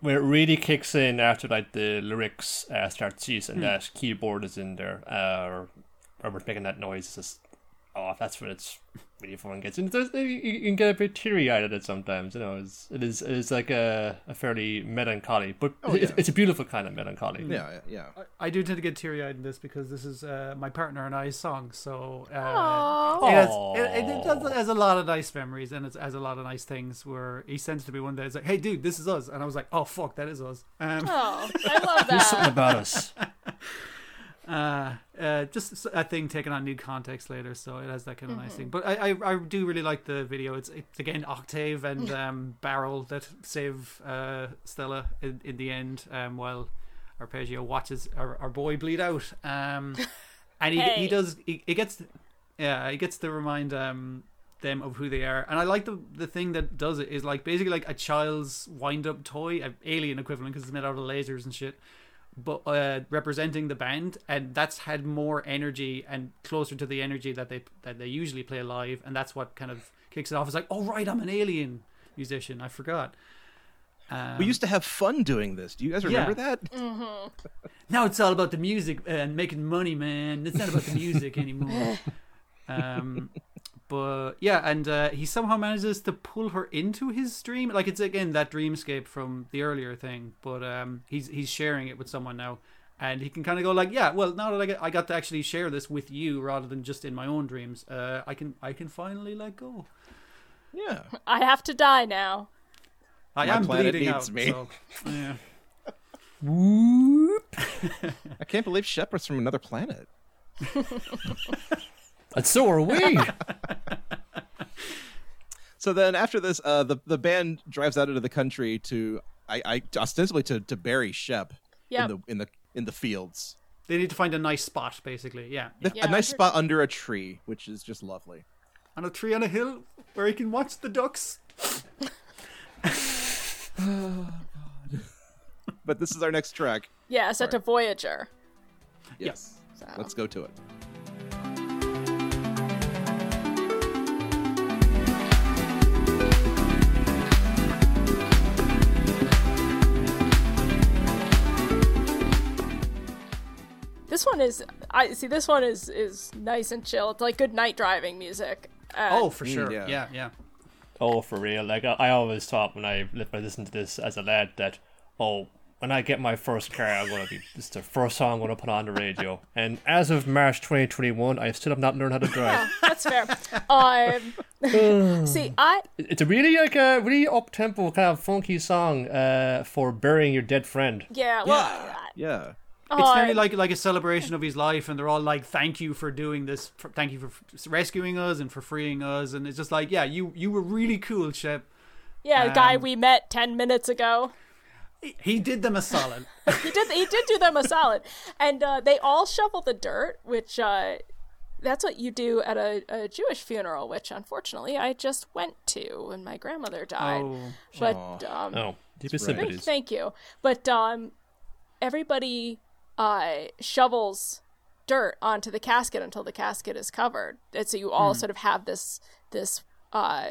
where it really kicks in after like the lyrics uh, start cease and that keyboard is in there uh, or or we're making that noise it's just oh that's when it's really fun gets in There's- you, you can get a bit teary-eyed at it sometimes you know it's, it is it is like a, a fairly melancholy but it's, yeah. it's a beautiful kind of melancholy yeah, yeah. I do tend to get teary eyed in this because this is uh, my partner and I's song. So uh, Aw. it, has, it, it, it does, it has a lot of nice memories and it has a lot of nice things where he sends it to me one day, it's like, hey, dude, this is us. And I was like, oh, fuck, that is us. Um, Oh, I love There's something about us uh, uh, just a thing taken on new context later, so it has that kind of Mm-hmm. nice thing. But I, I, I do really like the video. It's, it's again Octave and um, Baryl that save uh, Stella in, in the end, um, while Arpegius watches our, our boy bleed out. Um, and he, Hey. he does he, he gets yeah he gets to remind um them of who they are and i like the the thing that does it is like basically like a child's wind-up toy a alien equivalent because it's made out of lasers and shit but uh representing the band and that's had more energy and closer to the energy that they that they usually play live and that's what kind of kicks it off it's like oh right i'm an alien musician i forgot um, We used to have fun doing this. Do you guys remember Yeah. that? now it's all about the music and making money, man. It's not about the music anymore. um, but yeah, and uh, he somehow manages to pull her into his dream. Like it's again that dreamscape from the earlier thing, but um, he's he's sharing it with someone now, and he can kind of go like, yeah, well, now that I get, I got to actually share this with you rather than just in my own dreams, uh, I can I can finally let go. Yeah. I have to die now. I My am planet bleeding needs out. me. So, yeah. I can't believe Shepard's from another planet. and so are we So then after this, uh, the the band drives out into the country to I, I ostensibly to, to bury Shep Yep. in the in the in the fields. They need to find a nice spot, basically. Yeah. yeah. Yeah, a nice spot under a tree, which is just lovely. on a tree on a hill where he can watch the ducks. Oh, god. but this is our next track. Yeah, set to Voyager. Yes. So- Let's go to it. This one is I see this one is is nice and chill. It's like good night driving music. Uh, Oh, for sure. yeah. yeah, yeah. Oh, for real. Like I, I always thought when I when I listened to this as a lad that oh, when I get my first car, I'm gonna be this is the first song I'm gonna put on the radio. And as of March 2021, I still have not learned how to drive. yeah, that's fair. um, see, I it's a really like a really up tempo kind of funky song uh, for burying your dead friend. yeah, well, Yeah. It's uh, nearly like like a celebration of his life, and they're all like, "Thank you for doing this. For, thank you for f- rescuing us and for freeing us." And it's just like, "Yeah, you you were really cool, Shep." yeah, the guy um, we met ten minutes ago. He- He did them a solid. He did he did do them a solid, and uh, they all shovel the dirt, which uh, that's what you do at a, a Jewish funeral, which unfortunately I just went to when my grandmother died. oh, but um, Oh, deepest. Thank, sympathies. thank you. But um, everybody uh, shovels dirt onto the casket until the casket is covered, and so you all sort of have this this uh,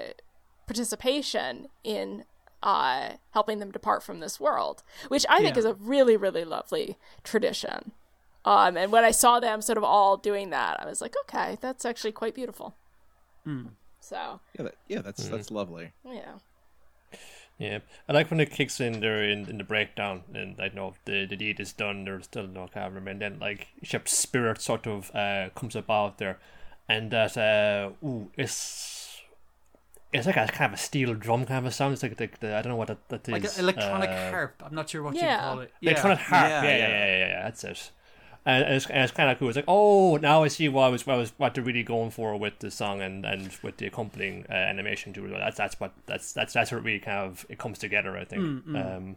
participation in uh, helping them depart from this world, which I think is a really really lovely tradition. Um, and when I saw them sort of all doing that, I was like, okay, that's actually quite beautiful. So Yeah, that, yeah, that's that's lovely. yeah. Yeah, I like when it kicks in there in, in the breakdown, and I know the the deed is done. There's still no camera, and then like Shep's spirit sort of uh, comes about there, and that uh, ooh, it's it's like a kind of a steel drum kind of sound. It's like the, the I don't know what that, that is. like an electronic uh, harp. I'm not sure what Yeah. you call it. Electronic harp. Yeah, Yeah, yeah, yeah. yeah, yeah, yeah, That's it. And it's, and it's kind of cool. It's like, oh, now I see what I was, what I was, what they're really going for with the song and, and with the accompanying uh, animation to it. That's that's what that's that's that's where it really kind of it comes together. I think. Um,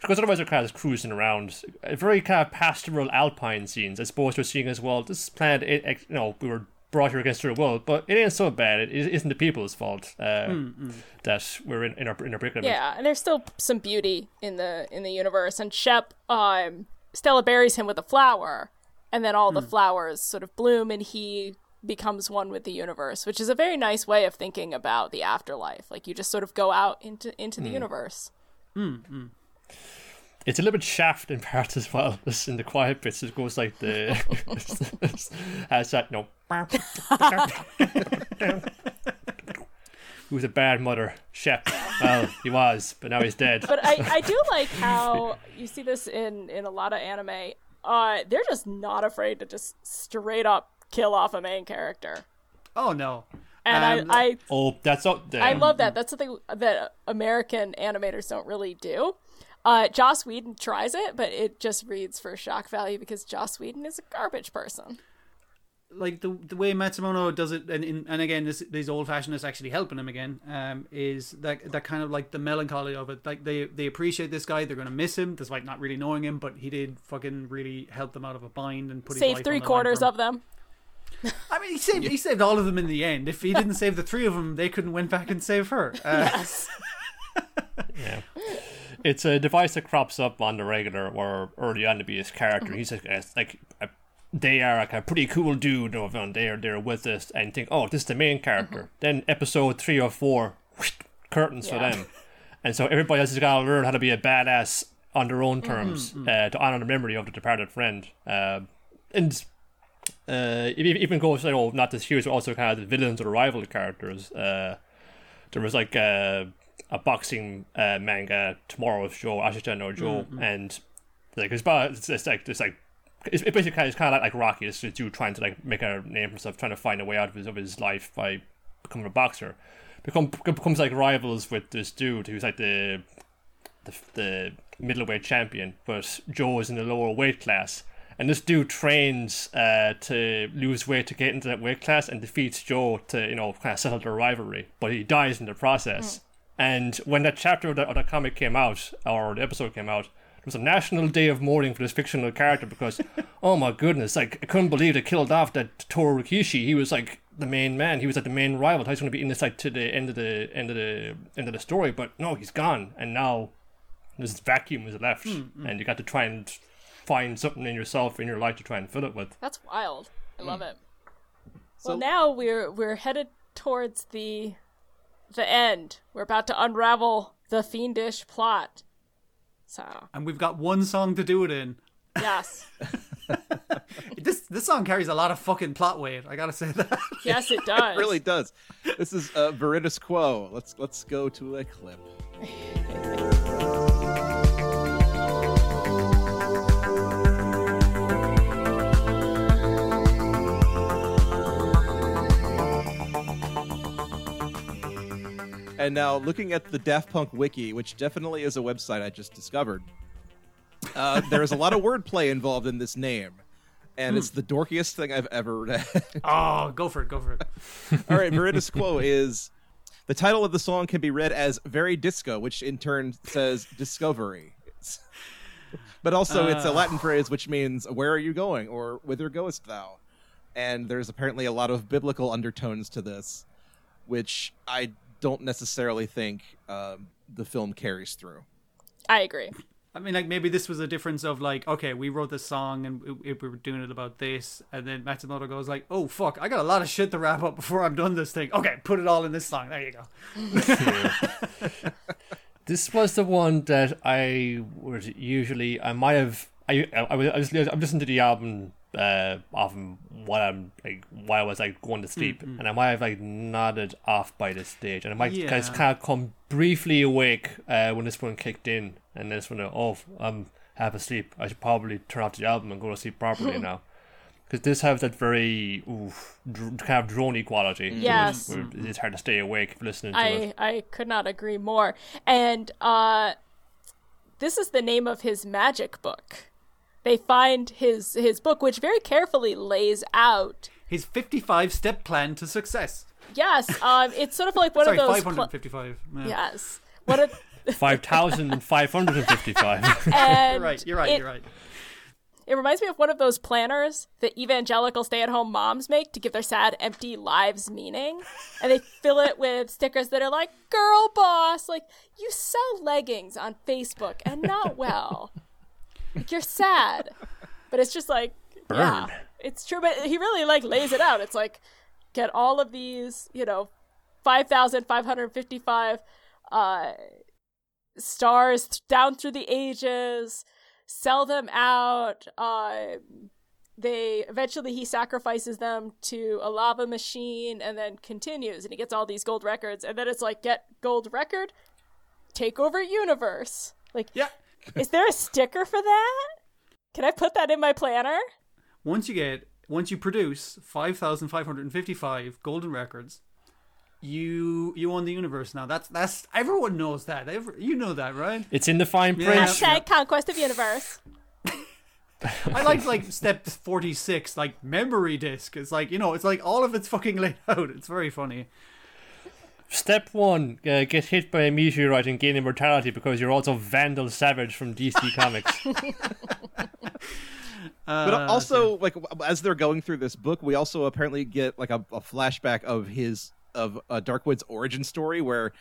because otherwise they're kind of just cruising around, uh, very kind of pastoral alpine scenes. I suppose we're seeing as well. This planet, it, it- you know, we were brought here against our will, but it ain't so bad. It isn't the people's fault uh, that we're in, in our in our predicament. Yeah, and there's still some beauty in the in the universe. And Shep, um, Stella buries him with a flower, and then all the hmm. flowers sort of bloom, and he becomes one with the universe, which is a very nice way of thinking about the afterlife. Like you just sort of go out into into the hmm. universe. Hmm, it's a little bit shaft in parts as well. In the quiet bits, it goes like the has that no. He was a bad mother, Shep. Well, he was, but now he's dead. But I, I do like how you see this in in a lot of anime. Uh, they're just not afraid to just straight up kill off a main character, Oh no. and Um, I, I oh, that's up there. I love that. That's something that American animators don't really do. Uh, Joss Whedon tries it, but it just reads for shock value because Joss Whedon is a garbage person. Like the the way Matsumoto does it, and in, and again, this these old fashioned is actually helping him again. Um, is that that kind of like the melancholy of it? Like they they appreciate this guy, they're gonna miss him despite not really knowing him, but he did fucking really help them out of a bind and put his Save life three on the quarters of them. I mean, he saved he saved all of them in the end. If he didn't save the three of them, they couldn't went back and save her. Uh, Yeah. It's a device that crops up on the regular or early on to be his character. He's like, like a, they are like a pretty cool dude, over and they're they're with us and think, oh, this is the main character. Then episode three or four, whoosh, curtains for them, and so everybody else has got to learn how to be a badass on their own terms uh, to honor the memory of the departed friend. Uh, and uh, even goes, you know, not just heroes, but also kind of the villains or the rival characters. Uh, there was like a, a boxing uh, manga tomorrow's Joe Ashita no Joe, and like it's about it's, it's like it's like it's, it basically kind of, it's kind of like, like Rocky. It's a dude trying to like make a name for himself, trying to find a way out of his of his life by becoming a boxer. Become becomes like rivals with this dude who's like the the, the middleweight champion, but Joe is in the lower weight class. And this dude trains uh, to lose weight to get into that weight class and defeats Joe to, you know, kind of settle their rivalry. But he dies in the process. And when that chapter of the, of the comic came out, or the episode came out, was a national day of mourning for this fictional character because, oh my goodness, like I couldn't believe they killed off that Toru Rikiishi. He was like the main man. He was like the main rival. He's going to be in this like to the end of the end of the end of the story, but no, he's gone, and now this vacuum is left, hmm, hmm. and you got to try and find something in yourself in your life to try and fill it with. That's wild. I love hmm. it. So- well, now we're we're headed towards the the end. We're about to unravel the fiendish plot. So And we've got one song to do it in. yes, This this song carries a lot of fucking plot weight. I gotta say that. yes, it does. It really does. This is uh, Veridis Quo. Let's let's go to a clip. And now, looking at the Daft Punk wiki, which definitely is a website I just discovered, uh, there's a lot of wordplay involved in this name, and it's the dorkiest thing I've ever read. Oh, go for it, go for it. All right, Veridis Quo is the title of the song can be read as "Very Disco," which in turn says "Discovery." It's- but also, it's a Latin phrase which means "Where are you going?" or "Whither goest thou?" And there's apparently a lot of biblical undertones to this, which I don't necessarily think um, the film carries through. I agree. I mean, like maybe this was a difference of like, okay, we wrote this song and we, we were doing it about this, and then Matsumoto goes like, oh fuck, I got a lot of shit to wrap up before I'm done this thing. Okay, put it all in this song. There you go. This was the one that I would usually I might have I I was I was, I was listening to the album uh often while I'm like while I was like going to sleep. And I might have like nodded off by this stage. And I might Yeah. just kind of come briefly awake uh when this one kicked in. And this one oh I'm half asleep. I should probably turn off the album and go to sleep properly now. Because this has that very oof, dr- kind of drony quality. Yes. where it's hard to stay awake if listening to it. I I could not agree more. And uh, this is the name of his magic book. They find his his book, which very carefully lays out. His 55 step plan to success. Yes, um, it's sort of like one Sorry, of those. pl- 555. Yeah. yes, what a five thousand five hundred and fifty-five. You're right, you're right, it, you're right. It reminds me of one of those planners that evangelical stay-at-home moms make to give their sad, empty lives meaning, and they fill it with stickers that are like "girl boss," like you sell leggings on Facebook and not well. Like you're sad, but it's just like yeah, it's true. But he really like lays it out. It's like get all of these, you know, five thousand five hundred fifty-five uh, stars th- down through the ages sell them out. Uh, they eventually he sacrifices them to a lava machine and then continues and he gets all these gold records and then it's like get gold record, take over universe. Like, Yeah. is there a sticker for that? Can I put that in my planner? Once you get, once you produce 5,555 golden records, you you own the universe now. That's that's everyone knows that. Every, you know that, right? It's in the fine print. Yeah. Hashtag conquest of universe. I like like step 46, like memory disk. It's like you know, it's like all of it's fucking laid out. It's very funny. Step one: uh, get hit by a meteorite and gain immortality because you're also Vandal Savage from DC Comics. But Uh, also, like as they're going through this book, we also apparently get like a, a flashback of his of uh, Darkwood's origin story, where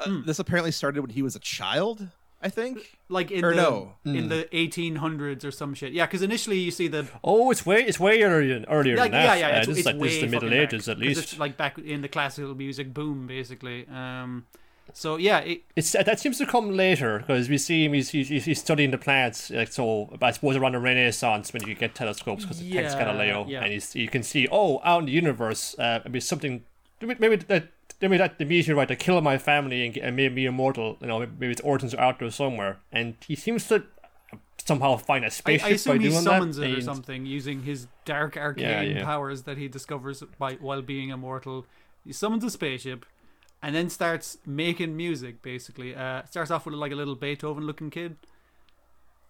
uh, Hmm. this apparently started when he was a child. I think. like in Or the no. in the 1800s or some shit. Yeah, because initially you see the oh, it's way it's way earlier than earlier like, than that. yeah, yeah, Uh, it's, this it's like way this is the Middle fucking Ages back, at 'cause least. It's like back in the classical music boom, basically. Um, so yeah, it, It's uh, that seems to come later because we see him. He's, he's, he's studying the planets. Like so, I suppose around the Renaissance when you get telescopes because it thanks Yeah, Galileo, yeah. and he's, you can see oh out in the universe, uh, maybe something, maybe that maybe that the right? to kill my family and, and made me immortal. You know, maybe its origins are out there somewhere, and he seems to somehow find a spaceship I assume by he summons that. it or and- something using his dark arcane yeah. powers that he discovers by while being immortal. He summons a spaceship. And then starts making music. Basically, uh, starts off with like a little Beethoven-looking kid.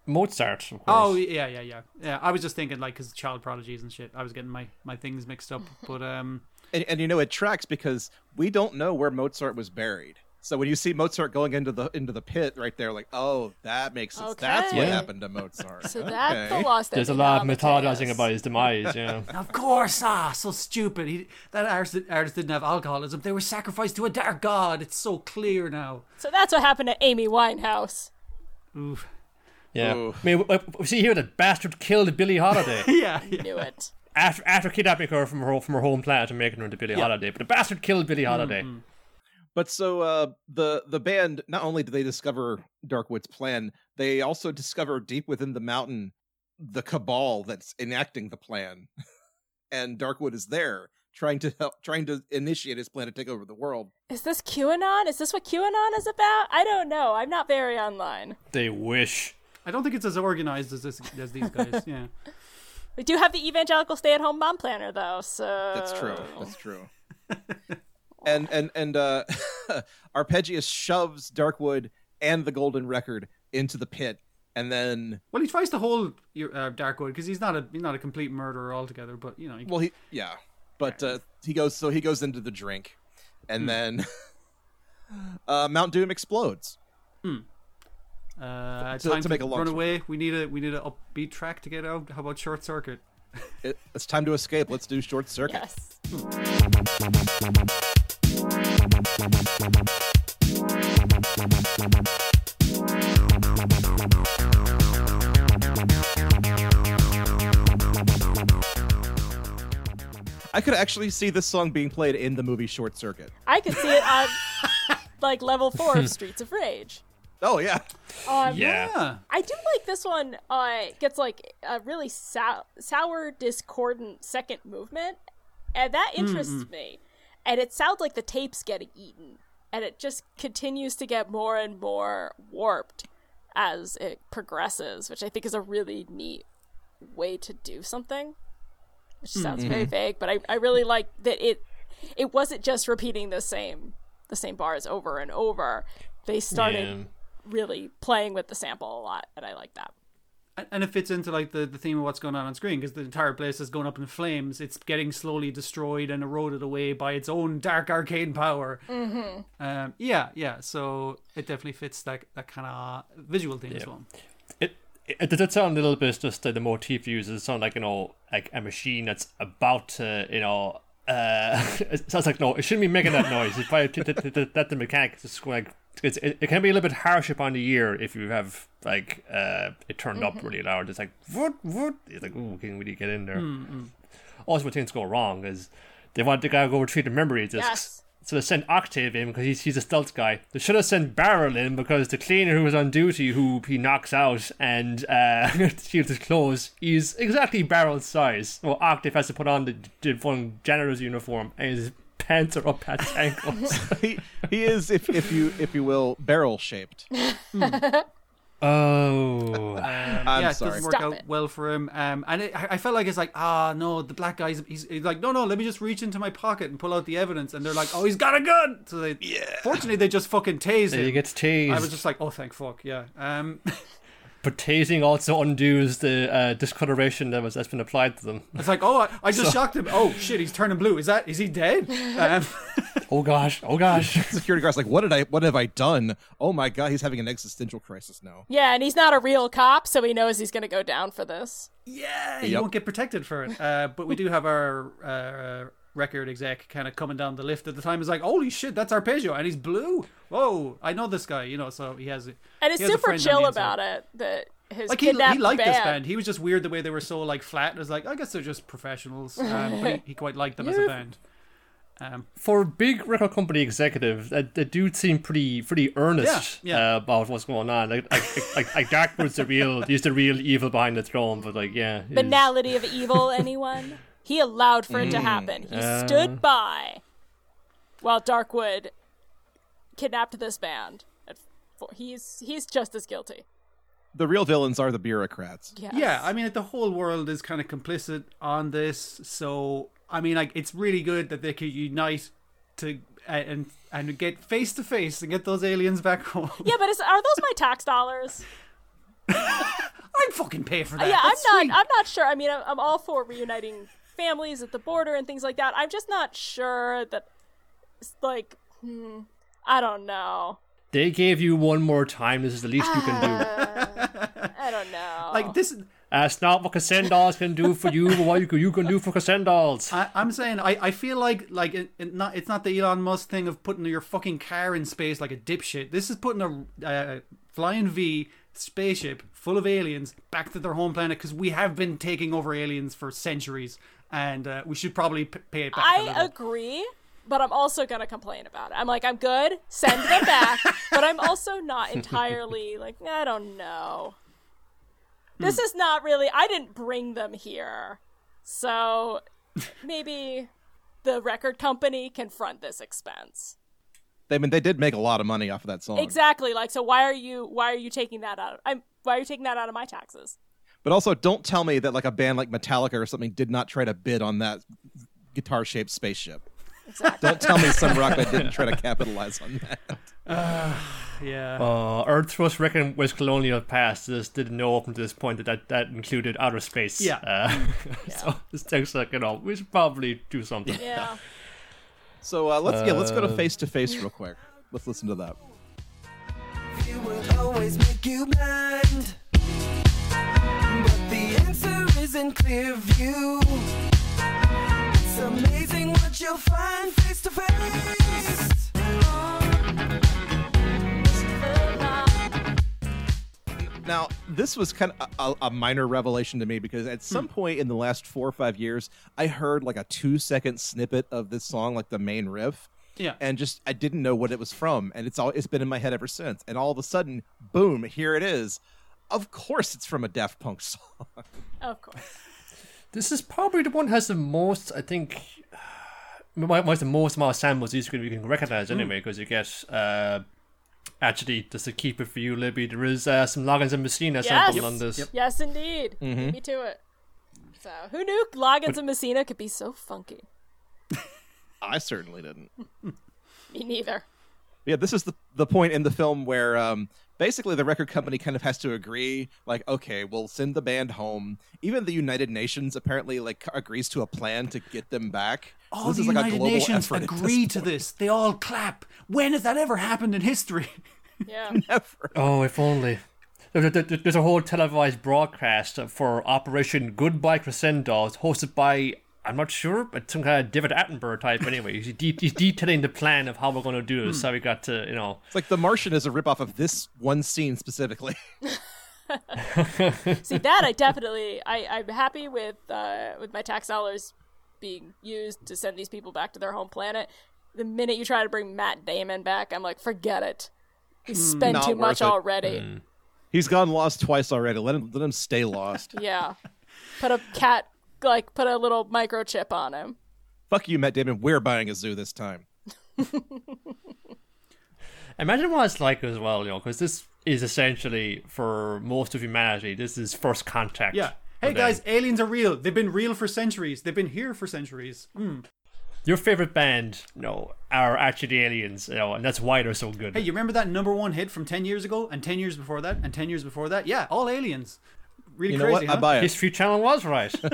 Mozart, of course. Oh yeah, yeah, yeah, yeah. I was just thinking like his child prodigies and shit. I was getting my my things mixed up. But um, And, and you know it tracks because we don't know where Mozart was buried. So when you see Mozart going into the into the pit right there, like, oh, that makes sense. That's what Okay. happened to Mozart. So that's the Okay. lost. There's a lot of mythologizing about his demise. Yeah. Of course, ah, so stupid. He, that artist, artist didn't have alcoholism. They were sacrificed to a dark god. It's so clear now. So that's what happened to Amy Winehouse. Oof. Yeah. Ooh. I mean, w- w- see here, that bastard killed Billie Holiday Yeah, yeah. Knew it. After after kidnapping her from her from her home planet and making her into Billie Holiday. But the bastard killed Billie Holiday. But so uh, the the band not only do they discover Darkwood's plan, they also discover deep within the mountain the cabal that's enacting the plan, and Darkwood is there trying to help, trying to initiate his plan to take over the world. Is this QAnon? Is this what QAnon is about? I don't know. I'm not very online. They wish. I don't think it's as organized as this as these guys. Yeah. We do have the evangelical stay-at-home mom planner, though. So That's true. That's true. and and and uh, Arpegius shoves Darkwood and the Golden Record into the pit, and then Well, he tries to hold your uh, Darkwood because he's not a he's not a complete murderer altogether. But you know, he, well he yeah, but uh, he goes so he goes into the drink, and then uh, Mount Doom explodes. Uh, to- time to make a long run away. We need a we need an upbeat track to get out. How about Short Circuit? It, it's time to escape. Let's do short circuit. Yes. I could actually see this song being played in the movie Short Circuit. I could see it on like level four of Streets of Rage. Oh yeah, Um, Yeah. Yeah. I do like this one. Uh, gets like a really sou- sour, discordant second movement, and that interests me. And it sounds like the tape's getting eaten, and it just continues to get more and more warped as it progresses, which I think is a really neat way to do something. Which sounds very vague, but I, I really like that it it wasn't just repeating the same the same bars over and over. They started Yeah. Really playing with the sample a lot, and I like that. And- And it fits into like the, the theme of what's going on on screen because the entire place is going up in flames. It's getting slowly destroyed and eroded away by its own dark arcane power. Mm-hmm. Um, yeah, yeah. So it definitely fits that that kind of visual theme as well. It, it does it sound a little bit just uh, the motif used. It sound like you know like a machine that's about to you know. Uh, it sounds like no, it shouldn't be making that noise. It's probably that the mechanic is just like it's, it, it can be a little bit harsh upon the ear if you have like uh it turned up really loud. It's like what what? It's like ooh, can really get in there. Also, when things go wrong is they want the guy to go retrieve the memory discs. Yes. So they sent Octave in because he's, he's a stealth guy. They should have sent Baryl in because the cleaner who was on duty, who he knocks out and uh, steals his clothes, is exactly Baryl's size. Well, Octave has to put on the, the fun janitor's uniform and his pants are up at ankles. he he is if if you if you will barrel shaped. oh. I'm yeah, it sorry. doesn't work Stop out it. well for him. Um, and it, I I felt like it's like, ah, no, the black guy's he's, he's like, no, no, let me just reach into my pocket and pull out the evidence. And they're like, oh, he's got a gun. So they, yeah. Fortunately, they just fucking tased he him. gets tased. I was just like, oh, thank fuck, yeah. Um, but tasing also undoes the uh, discoloration that was that's been applied to them. it's like, oh, I, I just shocked him. Oh shit, he's turning blue. Is that is he dead? Um, Oh gosh! Oh gosh! Security guard's like, what did I what have I done? Oh my god, he's having an existential crisis now. Yeah, and he's not a real cop, so he knows he's going to go down for this. yeah, you Yep. won't get protected for it. Uh, but we do have our uh, record exec kind of coming down the lift at the time. Is like, holy shit, that's Arpegius, and he's blue. Whoa, I know this guy. You know, so he has. It. And he he's has super chill about it. That his Like he, he liked band. this band. He was just weird the way they were so like flat. It was like I guess they're just professionals, um, but he, he quite liked them as a band. Um, for a big record company executive, that the dude seemed pretty pretty earnest Yeah, yeah. Uh, about what's going on. Like like like, like Darkwood's the real, he's the real evil behind the throne. But like, yeah, Banality of evil, anyone? He allowed for it Mm. to happen. He Uh. stood by while Darkwood kidnapped this band. He's he's just as guilty. The real villains are the bureaucrats. Yes. Yeah, I mean, like, the whole world is kind of complicit on this. So, I mean, like, it's really good that they could unite to uh, and and get face to face and get those aliens back home. Yeah, but is, are those my tax dollars? I'd fucking pay for that. yeah, I'm not. sweet. I'm not sure. I mean, I'm, I'm all for reuniting families at the border and things like that. I'm just not sure that, it's like, hmm, I don't know. They gave you one more time. This is the least you can do. I don't know. Like this, it's not what Crescendolls can do for you, but what you can, you can do for Crescendolls. I, I'm saying I, I feel like like it, it not it's not the Elon Musk thing of putting your fucking car in space like a dipshit. This is putting a uh, flying V spaceship full of aliens back to their home planet because we have been taking over aliens for centuries, and uh, we should probably p- pay it back. I agree, but I'm also gonna complain about it. I'm like, I'm good, send them back, but I'm also not entirely like, I don't know. This is not really. I didn't bring them here, so maybe the record company can front this expense. I mean, they did make a lot of money off of that song. Exactly. Like, so why are you why are you taking that out? Of, I'm why are you taking that out of my taxes? But also, don't tell me that like a band like Metallica or something did not try to bid on that guitar-shaped spaceship. Exactly. Don't tell me some rock band didn't try to capitalize on that. yeah. Uh, Earth was reckoned with colonial past. Just didn't know up until this point that that, that included outer space. Yeah. Uh, so this takes like you know we should probably do something. yeah. So uh, let's yeah, let's go to face to face real quick. Let's listen to that. Is in clear view. It's amazing what you'll find face to face. Now, this was kind of a, a minor revelation to me because at some hmm. point in the last four or five years, I heard like a two second snippet of this song, like the main riff. Yeah. And just I didn't know what it was from, and it's all it's been in my head ever since. And all of a sudden, boom, here it is. Of course, it's from a Daft Punk song. Of course. This is probably the one that has the most, I think, might might the most amount of samples you can, you can recognize anyway, because you get, uh, actually, just to keep it for you, Libby, there is uh, some Loggins and Messina sampled Yes. on this. Yes, indeed. Mm-hmm. Me to it. So, who knew Loggins and Messina could be so funky? I certainly didn't. Me neither. Yeah, this is the the point in the film where um, basically the record company kind of has to agree, like, okay, we'll send the band home. Even the United Nations apparently like agrees to a plan to get them back. So All this the is like United global Nations effort at this agree to this. They all clap. When has that ever happened in history? Yeah. Never. Oh, if only. There- there- there- There's a whole televised broadcast for Operation Goodbye Crescendolls, hosted by, I'm not sure, but some kind of David Attenborough type anyway. He's, de- he's detailing the plan of how we're going to do this, hmm. how we got to, you know. It's like The Martian is a ripoff of this one scene specifically. See that I definitely I I'm happy with uh with my tax dollars being used to send these people back to their home planet. The minute you try to bring Matt Damon back, I'm like, forget it. We hmm. spent Not too much it. already. Hmm. He's gone lost twice already. Let him let him stay lost. Yeah. Put a cat like put a little microchip on him. Fuck you, Matt Damon. We're buying a zoo this time. Imagine what it's like as well, you know, because this is essentially, for most of humanity, this is first contact. Yeah. for Hey them. guys, aliens are real. They've been real for centuries. They've been here for centuries. Mm. Your favorite band, you know, are actually aliens, you know, and that's why they're so good. Hey, you remember that number one hit from 10 years ago? And 10 years before that? And 10 years before that? Yeah, all aliens. Really You know crazy, what? I buy it. History Channel was right.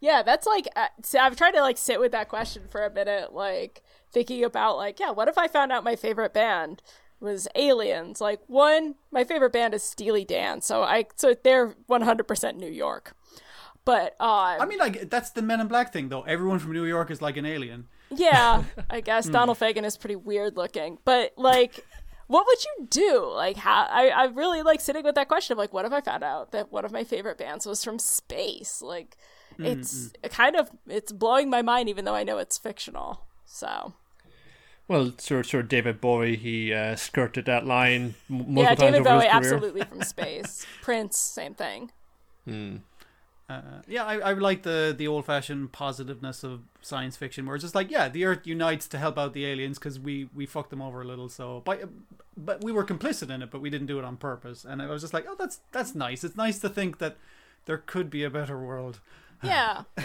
Yeah, that's like uh, so I've tried to like sit with that question for a minute, like thinking about like, yeah, what if I found out my favorite band was Aliens? Like one, my favorite band is Steely Dan, so I so they're one hundred percent New York. But uh, I mean, like, that's the Men in Black thing, though. Everyone from New York is like an alien. yeah, I guess Donald Fagen is pretty weird looking, but like. What would you do? Like, how I, I really like sitting with that question of like, what if I found out that one of my favorite bands was from space? Like, it's kind of it's blowing my mind, even though I know it's fictional. So well, sure, sure, David Bowie, he uh, skirted that line multiple yeah, times David over Bowie, his career. absolutely from space. Prince, same thing. Uh, yeah, I, I like the, the old fashioned positiveness of science fiction, where it's just like, yeah, the Earth unites to help out the aliens because we, we fucked them over a little. So, but, but we were complicit in it, but we didn't do it on purpose. And I was just like, oh, that's that's nice. It's nice to think that there could be a better world. Yeah.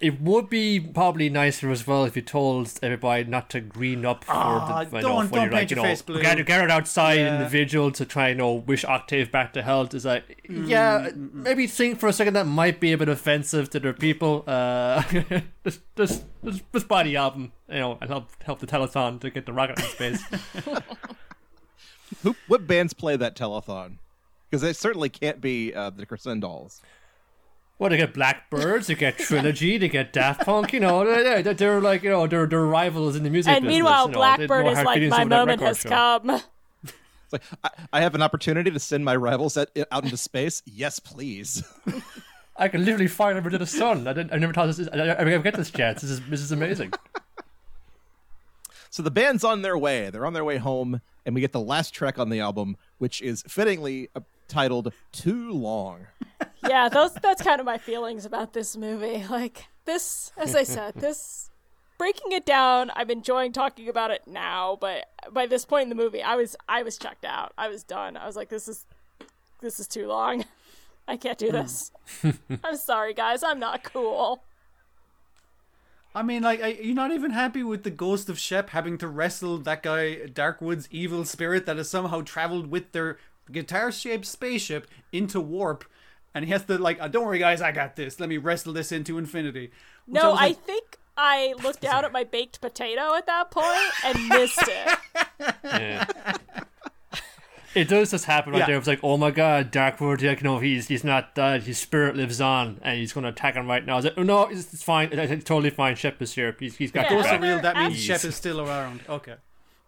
It would be probably nicer as well if you told everybody not to green up for Ah, the you know, don't- when don't you're like paint you your know face blue. gather, gathered outside Yeah. in the vigil to try and you know wish Octave back to health. Is like yeah, maybe think for a second that might be a bit offensive to their people. Uh, just just just, just buy the album, you know, and help help the telethon to get the rocket in space. Who, what bands play that telethon? Because it certainly can't be uh, the Crescendolls. Well, they get Blackbirds, they get Trilogy, they get Daft Punk. You know, they're, they're, they're like you know they're, they're rivals in the music. and business, meanwhile, you know, Blackbird is like, my moment has show. come. It's like I, I have an opportunity to send my rivals at, out into space. Yes, please. I can literally fire over to the sun. I, didn't, I never thought this. Is, I, I never get this chance. This is this is amazing. So the band's on their way. They're on their way home, and we get the last track on the album, which is fittingly uh, titled "Too Long." yeah, those that's kind of my feelings about this movie. Like this, as I said, this breaking it down. I'm enjoying talking about it now, but by this point in the movie, I was I was checked out. I was done. I was like, this is this is too long. I can't do mm. this. I'm sorry, guys. I'm not cool. I mean, like, are you not even happy with the ghost of Shep having to wrestle that guy, Darkwood's evil spirit that has somehow traveled with their guitar-shaped spaceship into warp, and he has to like, oh, don't worry, guys, I got this. Let me wrestle this into infinity. Which No, I like, think I looked down at my baked potato at that point and missed it. Yeah. It does just happen right Yeah. there. It's like, oh my god, Darkwood, like, you know, he's he's not dead. His spirit lives on, and he's going to attack him right now. I was like, oh no, it's, it's fine. It's, it's totally fine. Shep is here. He's, he's got Yeah. your are real. That means Jeez. Shep is still around. Okay.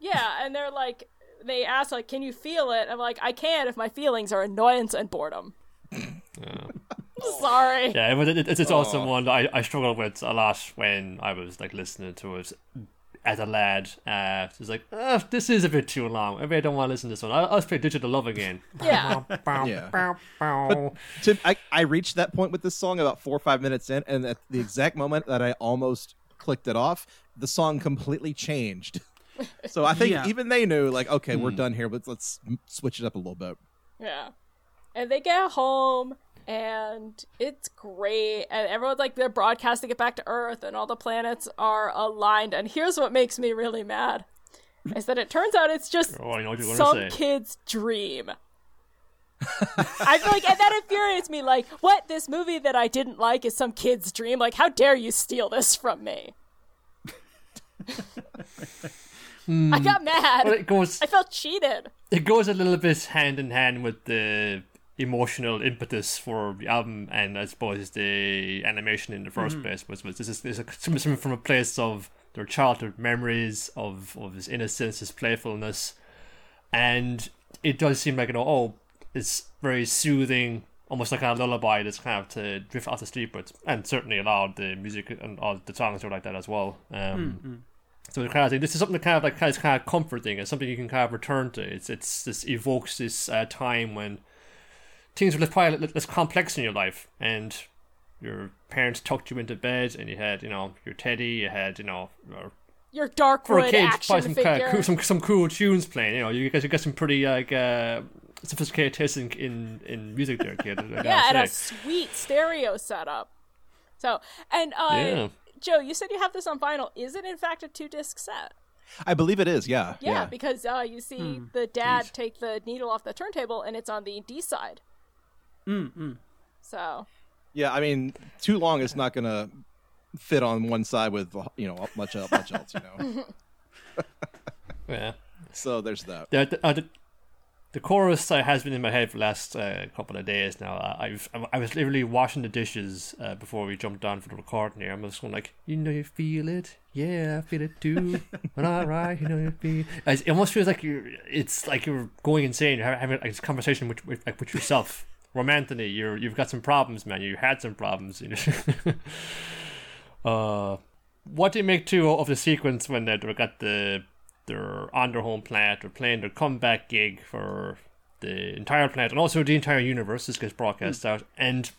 Yeah, and they're like, they ask like, "Can you feel it?" I'm like, "I can if my feelings are annoyance and boredom." Sorry. Yeah, but it, it's, it's also one that I, I struggled with a lot when I was like listening to it as a lad. Uh, it's like, oh, this is a bit too long. Maybe I don't want to listen to this one. I'll, I'll play Digital Love again. Yeah. Yeah. to, I, I reached that point with this song about four or five minutes in, and at the exact moment that I almost clicked it off, the song completely changed. So I think Yeah. even they knew, like, okay, we're hmm. done here, but let's switch it up a little bit. Yeah. And they get home and it's great. And everyone's like they're broadcasting it back to Earth and all the planets are aligned. And here's what makes me really mad. Is that it turns out it's just Oh, I know what some say. kid's dream. I feel like and that infuriates me. Like, what this movie that I didn't like is some kid's dream. Like, how dare you steal this from me? Hmm. I got mad. But it goes, I felt cheated. it goes a little bit hand in hand with the emotional impetus for the album and I suppose the animation in the 1st mm-hmm. place was, was this is, this is coming from a place of their childhood memories of, of his innocence, his playfulness, and it does seem like you know oh it's very soothing, almost like a lullaby that's kind of to drift off to sleep with, and certainly a lot of the music and all the songs are like that as well. Um, mm-hmm. So the kind of thing, this is something that kind of like kind of, kind of comforting. It's something you can kind of return to. It's it's this evokes this uh, time when things were less probably less- complex in your life, and your parents tucked you into bed, and you had you know your teddy, you had you know your Your for a kid, action some kind of cool, some some cool tunes playing. You know, you guys you got some pretty like uh, sophisticated taste in, in in music there, kid. Yeah, and a sweet stereo setup. So, and uh, Yeah. Joe, you said you have this on vinyl. Is it in fact a two disc set? I believe it is, yeah. Yeah, because uh, you see Hmm. the dad take the needle off the turntable, and it's on the D side. Mm. So, Yeah, I mean, too long is not going to fit on one side with, you know, much, much else, you know. yeah. so there's that. The, the, the, chorus uh, has been in my head for the last uh, couple of days now. I, I've I was literally washing the dishes uh, before we jumped on for the recording here. I'm just going like, you know, you feel it, yeah, I feel it too. all right, you know, you feel. It's- It almost feels like you're. It's like you're going insane. You're having like, this conversation with, with like with yourself. Romantically, you're you've got some problems, man. You had some problems. You know. uh, what do you make too of the sequence when they got the they're on their home planet, they're playing their comeback gig for the entire planet and also the entire universe. This gets broadcast out, and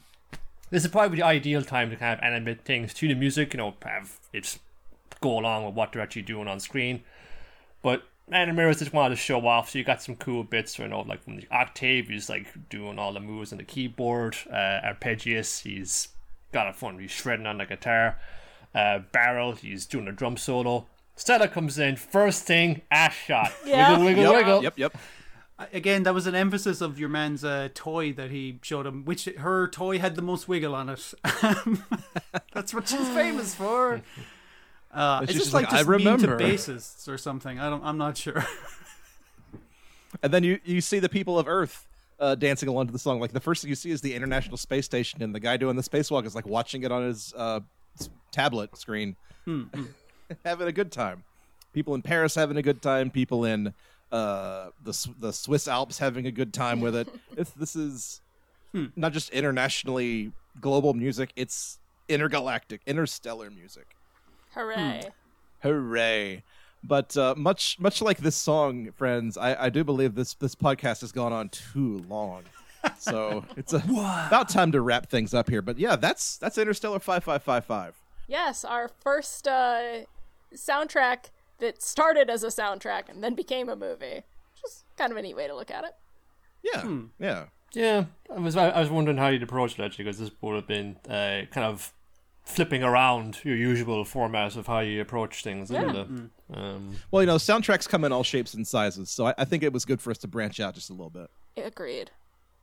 this is probably the ideal time to kind of animate things to the music. You know, have it go along with what they're actually doing on screen. But animators just wanted to show off, so you got some cool bits. You know, like when the Octave is like doing all the moves on the keyboard. Uh, Arpegius, he's got a fun. He's shredding on the guitar. Uh, Baryl, he's doing a drum solo. Stella comes in, first thing, ass shot. Yeah. Wiggle, wiggle, Yep, wiggle. yep, yep. Again, that was an emphasis of your man's uh, toy that he showed him, which her toy had the most wiggle on it. That's what she's famous for. Uh, And it's just just like, like, "I just mean to remember." bassists or something. I don't. I'm not sure. And then you you see the people of Earth uh, dancing along to the song. Like the first thing you see is the International Space Station, and the guy doing the spacewalk is like watching it on his uh, tablet screen, having a good time. People in Paris having a good time. People in uh, the the Swiss Alps having a good time with it. It's, this is not just internationally global music; it's intergalactic, interstellar music. Hooray. Hooray! But uh, much much like this song, friends, I, I do believe this this podcast has gone on too long. So it's a, about time to wrap things up here. But yeah, that's that's Interstella five five five five. Yes, our first uh, soundtrack that started as a soundtrack and then became a movie. Just kind of a neat way to look at it. Yeah, yeah. Yeah, I was I was wondering how you'd approach it actually, because this would have been uh, kind of flipping around your usual format of how you approach things, isn't Yeah. it? Um, Well, you know, soundtracks come in all shapes and sizes, so I, I think it was good for us to branch out just a little bit. Agreed.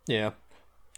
yeah,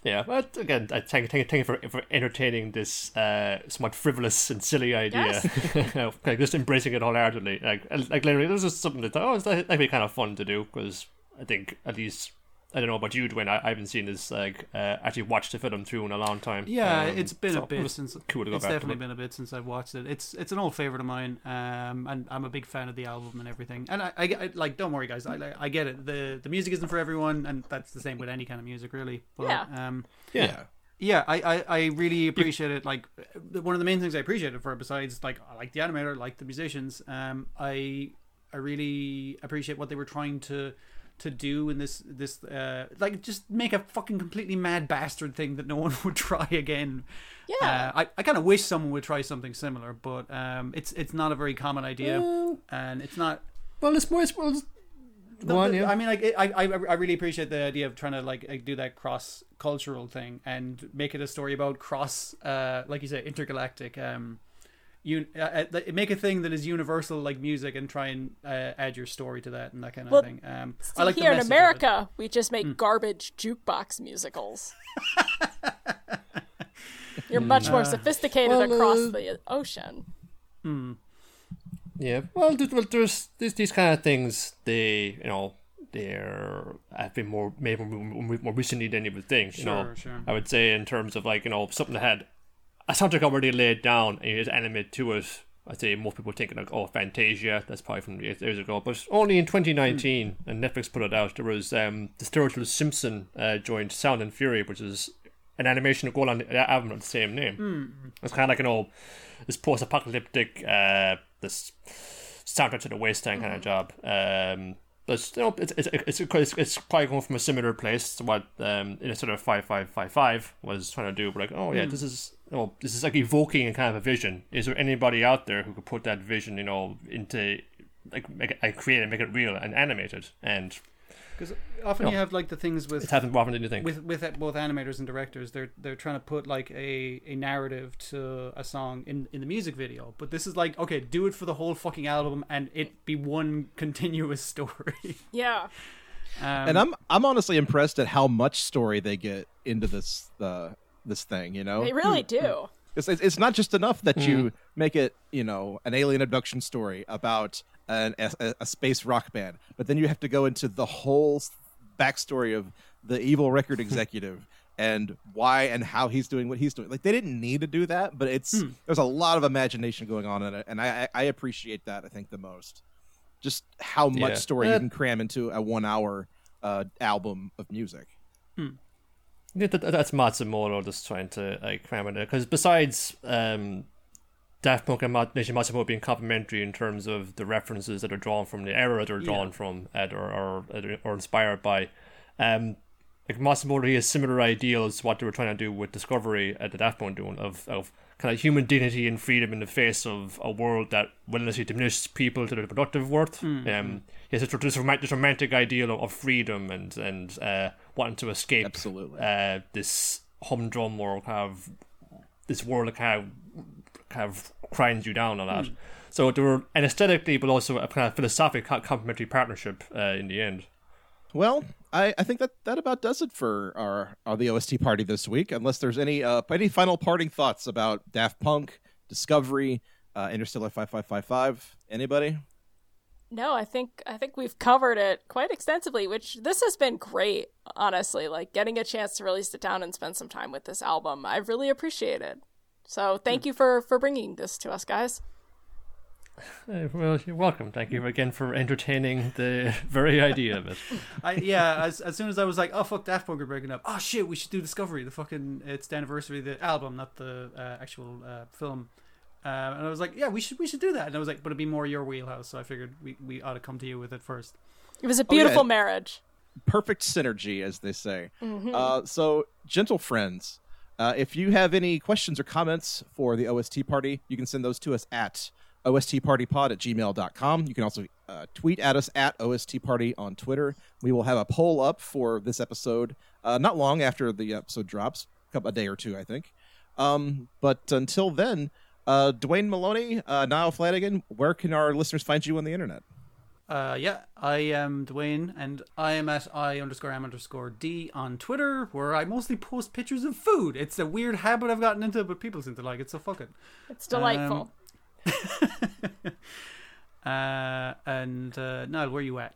yeah. But again, I thank, thank, thank you for, for entertaining this uh, somewhat frivolous and silly idea. of, like just embracing it wholeheartedly. Like, like literally, this is something that oh, it's- that'd be kind of fun to do because I think at least. I don't know about you, Dwayne. I, I haven't seen this like uh, actually watched the film through in a long time. Yeah, Um, it's been so a bit was since cool to go it's back definitely it. been a bit since I've watched it. It's it's an old favorite of mine, um, and I'm a big fan of the album and everything. And I, I, I like, don't worry, guys, I, like, I get it. the The music isn't for everyone, and that's the same with any kind of music, really. But, Yeah. Um, Yeah. yeah, I, I, I really appreciate it. Like uh, one of the main things I appreciate it for, besides like I like the animator, I like the musicians. Um, I I really appreciate what they were trying to to do in this this uh like just make a fucking completely mad bastard thing that no one would try again. Yeah. Uh, I, I kind of wish someone would try something similar, but um, it's it's not a very common idea, Mm. and it's not Well, it's more. It's, well, it's, the- Go on, the- yeah. I mean, like, I, I, I really appreciate the idea of trying to like uh, do that cross cultural thing and make it a story about cross, uh, like you said, intergalactic. Um, you uh, uh, make a thing that is universal, like music, and try and uh, add your story to that and that kind of Well, thing. Um, See, I like the here in message of it. America, we just make garbage jukebox musicals. You're much more sophisticated well, across uh, the ocean. Hmm. Yeah. Well, th- well, there's these these kind of things. They, you know, they're have been more made more, more, more recently than you would think. You know, Sure, sure. I would say in terms of like you know something that had a soundtrack already laid down and you just animate to it. I'd say most people think like, oh, Fantasia, that's probably from years ago. But only in 2019, and Netflix put it out, there was um, the Sturgill Simpson uh, joined Sound and Fury, which is an animation to go on the album of the same name. It's kind of like, an old, this post apocalyptic, uh, this soundtrack to the wasteland kind of job. Um, but you know, it's it's it's it's, it's probably going from a similar place to what um, in a sort of five five five five was trying to do. But like, oh yeah, this is oh this is like evoking a kind of a vision. Is there anybody out there who could put that vision, you know, into like make it, and create it, make it real and animate it? And Because often No. you have like the things with it hasn't more often than you think. with with both animators and directors they're they're trying to put like a, a narrative to a song in in the music video but this is like okay do it for the whole fucking album and it be one continuous story Yeah. um, And I'm I'm honestly impressed at how much story they get into this uh, this thing. You know, They really do. It's, it's it's not just enough that you make it, you know, an alien abduction story about an, a, a space rock band, but then you have to go into the whole backstory of the evil record executive and why and how he's doing what he's doing. Like they didn't need to do that, but it's there's a lot of imagination going on in it, and I I I appreciate that. I think the most, just how much Yeah. story Uh, you can cram into a one hour uh, album of music. Yeah, that, that's Matsumoto just trying to like cram in. It because besides um, Daft Punk and Mat- Nation Matsumoto being complementary in terms of the references that are drawn from the era they're drawn from uh, or, or or inspired by, um, like Matsumoto he has similar ideals to what they were trying to do with Discovery at the Daft Punk doing of of kind of human dignity and freedom in the face of a world that relentlessly diminishes people to their productive worth. Um, he has this, romantic, this romantic ideal of, freedom and and uh, wanting to escape Absolutely. uh, this humdrum or kind of this world that kind of kind of grinds you down a lot. So they were an aesthetically, but also a kind of philosophic complementary partnership uh, in the end. Well, I, I think that that about does it for our, our the OST party this week. Unless there's any uh, any final parting thoughts about Daft Punk, Discovery, uh, Interstella five five five five. Anybody? No, I think I think we've covered it quite extensively, which this has been great, honestly. Like getting a chance to really sit down and spend some time with this album. I really appreciate it. So, thank you for for bringing this to us, guys. Uh, well, you're welcome. Thank you again for entertaining the very idea of it. I, yeah, as, as soon as I was like, oh fuck, Daft Punk are breaking up. Oh shit, we should do Discovery. The fucking it's the anniversary of the album, not the uh, actual uh, film. Um, and I was like, yeah, we should we should do that. And I was like, but it'd be more your wheelhouse. So I figured we, we ought to come to you with it first. It was a Oh, yeah. beautiful marriage. perfect synergy, as they say. Uh, so, gentle friends, uh, if you have any questions or comments for the OST party, you can send those to us at ostpartypod at gmail.com. You can also uh, tweet at us at ostparty on Twitter. We will have a poll up for this episode uh, not long after the episode drops, a day or two, I think. Um, but until then, uh, Dwayne Moloney, uh, Niall Flanagan, where can our listeners find you on the internet? Uh, yeah, I am Dwayne, and I am at i underscore am underscore d on Twitter, where I mostly post pictures of food. It's a weird habit I've gotten into, but people seem to like it, so fuck it. It's delightful. Uh, and uh, Niall, where are you at?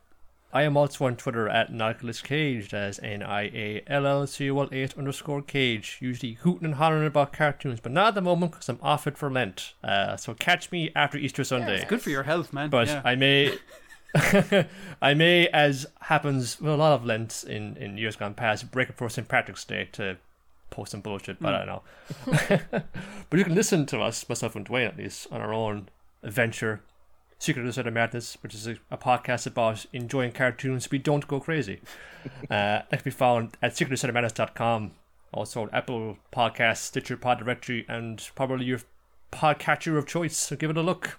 I am also on Twitter at Nicholas Cage, as N I A L L C O L 8 underscore Cage, usually hooting and hollering about cartoons, but not at the moment because I'm off it for Lent. Uh, so catch me after Easter Sunday. Good for your health, man. but yeah. I may, I may, as happens with a lot of Lents in, in years gone past, break it for St. Patrick's Day to post some bullshit, but I don't know. but you can listen to us, myself and Dwayne at least, on our own adventure, Secret of the of Madness, which is a, a podcast about enjoying cartoons. We don't go crazy. uh, that can be found at secretofsideofmadness.com. Also on Apple Podcasts, Stitcher, Pod Directory, and probably your podcatcher of choice. So give it a look.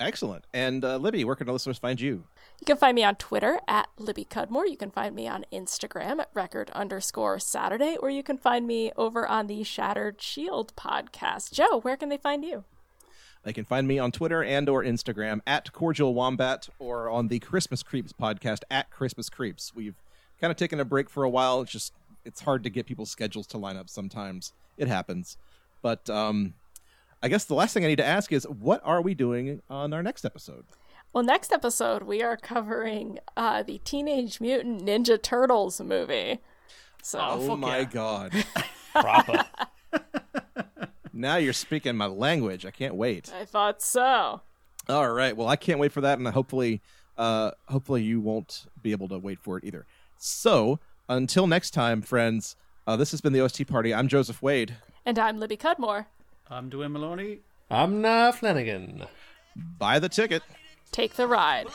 Excellent. And uh, Libby, where can our listeners find you? You can find me on Twitter at Libby Cudmore. You can find me on Instagram at record underscore Saturday, or you can find me over on the Shattered Shield podcast. Joe, where can they find you? They can find me on Twitter and or Instagram at Cordial Wombat or on the Christmas Creeps podcast at Christmas Creeps. We've kind of taken a break for a while. It's just it's hard to get people's schedules to line up sometimes. It happens. But um I guess the last thing I need to ask is what are we doing on our next episode? Well, next episode, we are covering uh, the Teenage Mutant Ninja Turtles movie. So, Oh, my yeah. god. Proper. now you're speaking my language. I can't wait. I thought so. All right. Well, I can't wait for that, and hopefully, uh, hopefully you won't be able to wait for it either. So until next time, friends. Uh, this has been the OST party. I'm Joseph Wade. And I'm Libby Cudmore. I'm Dwayne Moloney. I'm Niall Flanagan. Buy the ticket. Take the ride.